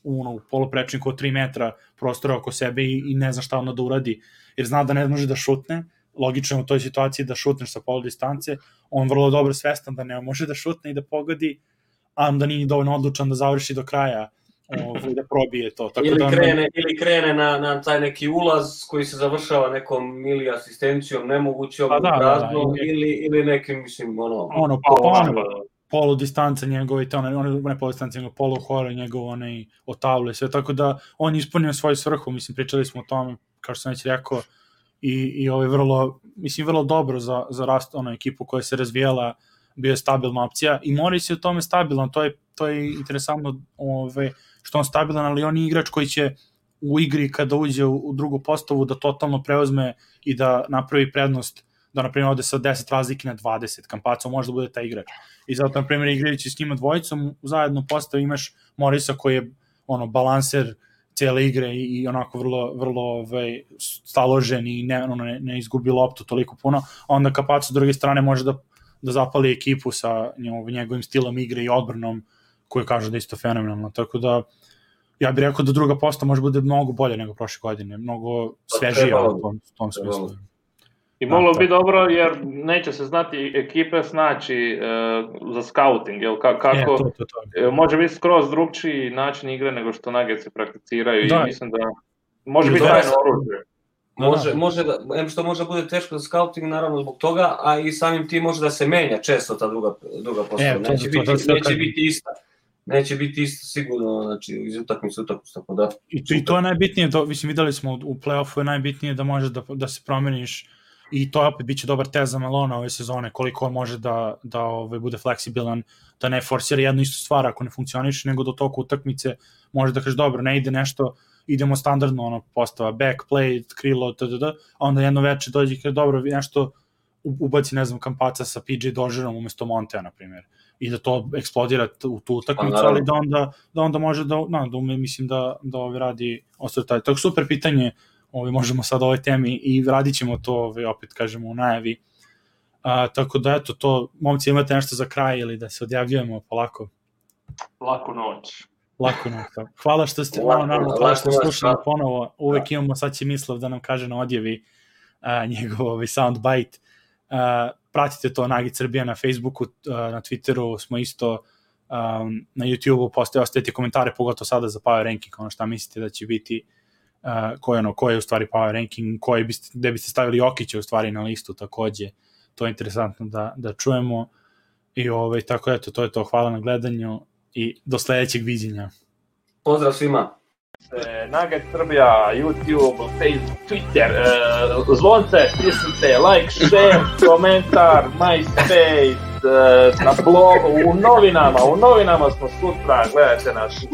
A: u, ono, poluprečniku od 3 metra prostora oko sebe i, i ne zna šta ono da uradi, jer zna da ne može da šutne, logično je u toj situaciji da šutneš sa polu distance, on vrlo dobro svestan da ne može da šutne i da pogodi, a onda nije dovoljno odlučan da završi do kraja ovaj, da probije to.
B: Tako ili, da krene, ili krene na, na taj neki ulaz koji se završava nekom ili asistencijom nemogućom, pa da, prazno, da, da, ili, ili nekim, mislim, ono...
A: Ono, pa, ono, polu distanca njegove to, one, one, ne polu distanca, nego polu hore njegov, onaj, od table, sve, tako da on ispunio svoju svrhu, mislim, pričali smo o tome, kao što sam već rekao, i, i ovaj vrlo, mislim, vrlo dobro za, za rast ono, ekipu koja se razvijala, bio je stabilna opcija i mora se u tome stabilan, to je, to je interesantno ovaj, što on stabilan, ali on je igrač koji će u igri kada uđe u, u drugu postavu da totalno preuzme i da napravi prednost da na primjer ode sa 10 razlike na 20, Kampaco može da bude taj igrač. I zato na primjer igrajući s njima dvojicom zajedno postavi imaš Morisa koji je ono balanser cele igre i, i onako vrlo vrlo ovaj staložen i ne ono ne, ne izgubi loptu toliko puno, onda Kapaco s druge strane može da da zapali ekipu sa njegov, njegovim stilom igre i odbranom koji kaže da je isto fenomenalno. Tako da ja bih rekao da druga posta može bude mnogo bolje nego prošle godine, mnogo pa svežija u tom, tom smislu.
C: I moglo bi dobro jer neće se znati ekipe snaći uh, za scouting, jel ka, kako, e, to, to, to. E, može biti skroz drugčiji način igre nego što se prakticiraju da. i mislim da može biti tajno oružje.
B: Može, može da, em što može da bude teško za scouting, naravno zbog toga, a i samim tim može da se menja često ta druga, druga postava. E, neće, to, biti, to, to, neće biti ista neće biti isto sigurno, znači iz utakmice utakmice tako da.
A: I to, i to je najbitnije, do, mislim videli smo u play-offu je najbitnije da možeš da, da se promeniš i to je opet biće dobar test za Melona ove sezone, koliko on može da, da ove, bude fleksibilan, da ne forsira jednu istu stvar ako ne funkcioniše, nego do toku utakmice može da kaže dobro, ne ide nešto, idemo standardno ono postava back play, krilo, tdd, a onda jedno veče dođe i kaže dobro, nešto ubaci, ne znam, Kampaca sa PJ Dožerom umesto Montea, na primjer i da to eksplodira u tu utakmicu,
B: Pa,
A: ali da onda, da onda može da, na, da ume, mislim da, da ovaj radi ostao taj. Tako super pitanje, ovaj, možemo sad o ovoj temi i radit ćemo to, ovaj, opet kažemo, u najavi. A, tako da, eto, to, momci, imate nešto za kraj ili da se odjavljujemo polako?
C: Laku noć.
A: Lako noć. tako. Hvala što ste,
B: Lako-
A: naravno, hvala što slušali
B: da.
A: ponovo. Uvek imamo, sad će Mislav da nam kaže na odjevi a, njegov ovaj soundbite. A, pratite to Nagi Srbija na Facebooku, a, na Twitteru smo isto um, na YouTubeu postoje ostavite komentare pogotovo sada za power ranking ono šta mislite da će biti uh, ko je ono ko je u stvari power ranking koji biste gde biste stavili Jokića u stvari na listu takođe to je interesantno da da čujemo i ovaj tako eto to je to hvala na gledanju i do sledećeg viđenja
B: Pozdrav svima.
C: E, Nugget Srbija, YouTube, Facebook, Twitter, e, zvonce, stisnite, like, share, komentar, MySpace, e, na blogu, u novinama, u novinama smo sutra, gledajte nas.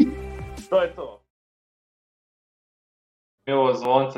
C: To je to. Evo zvonce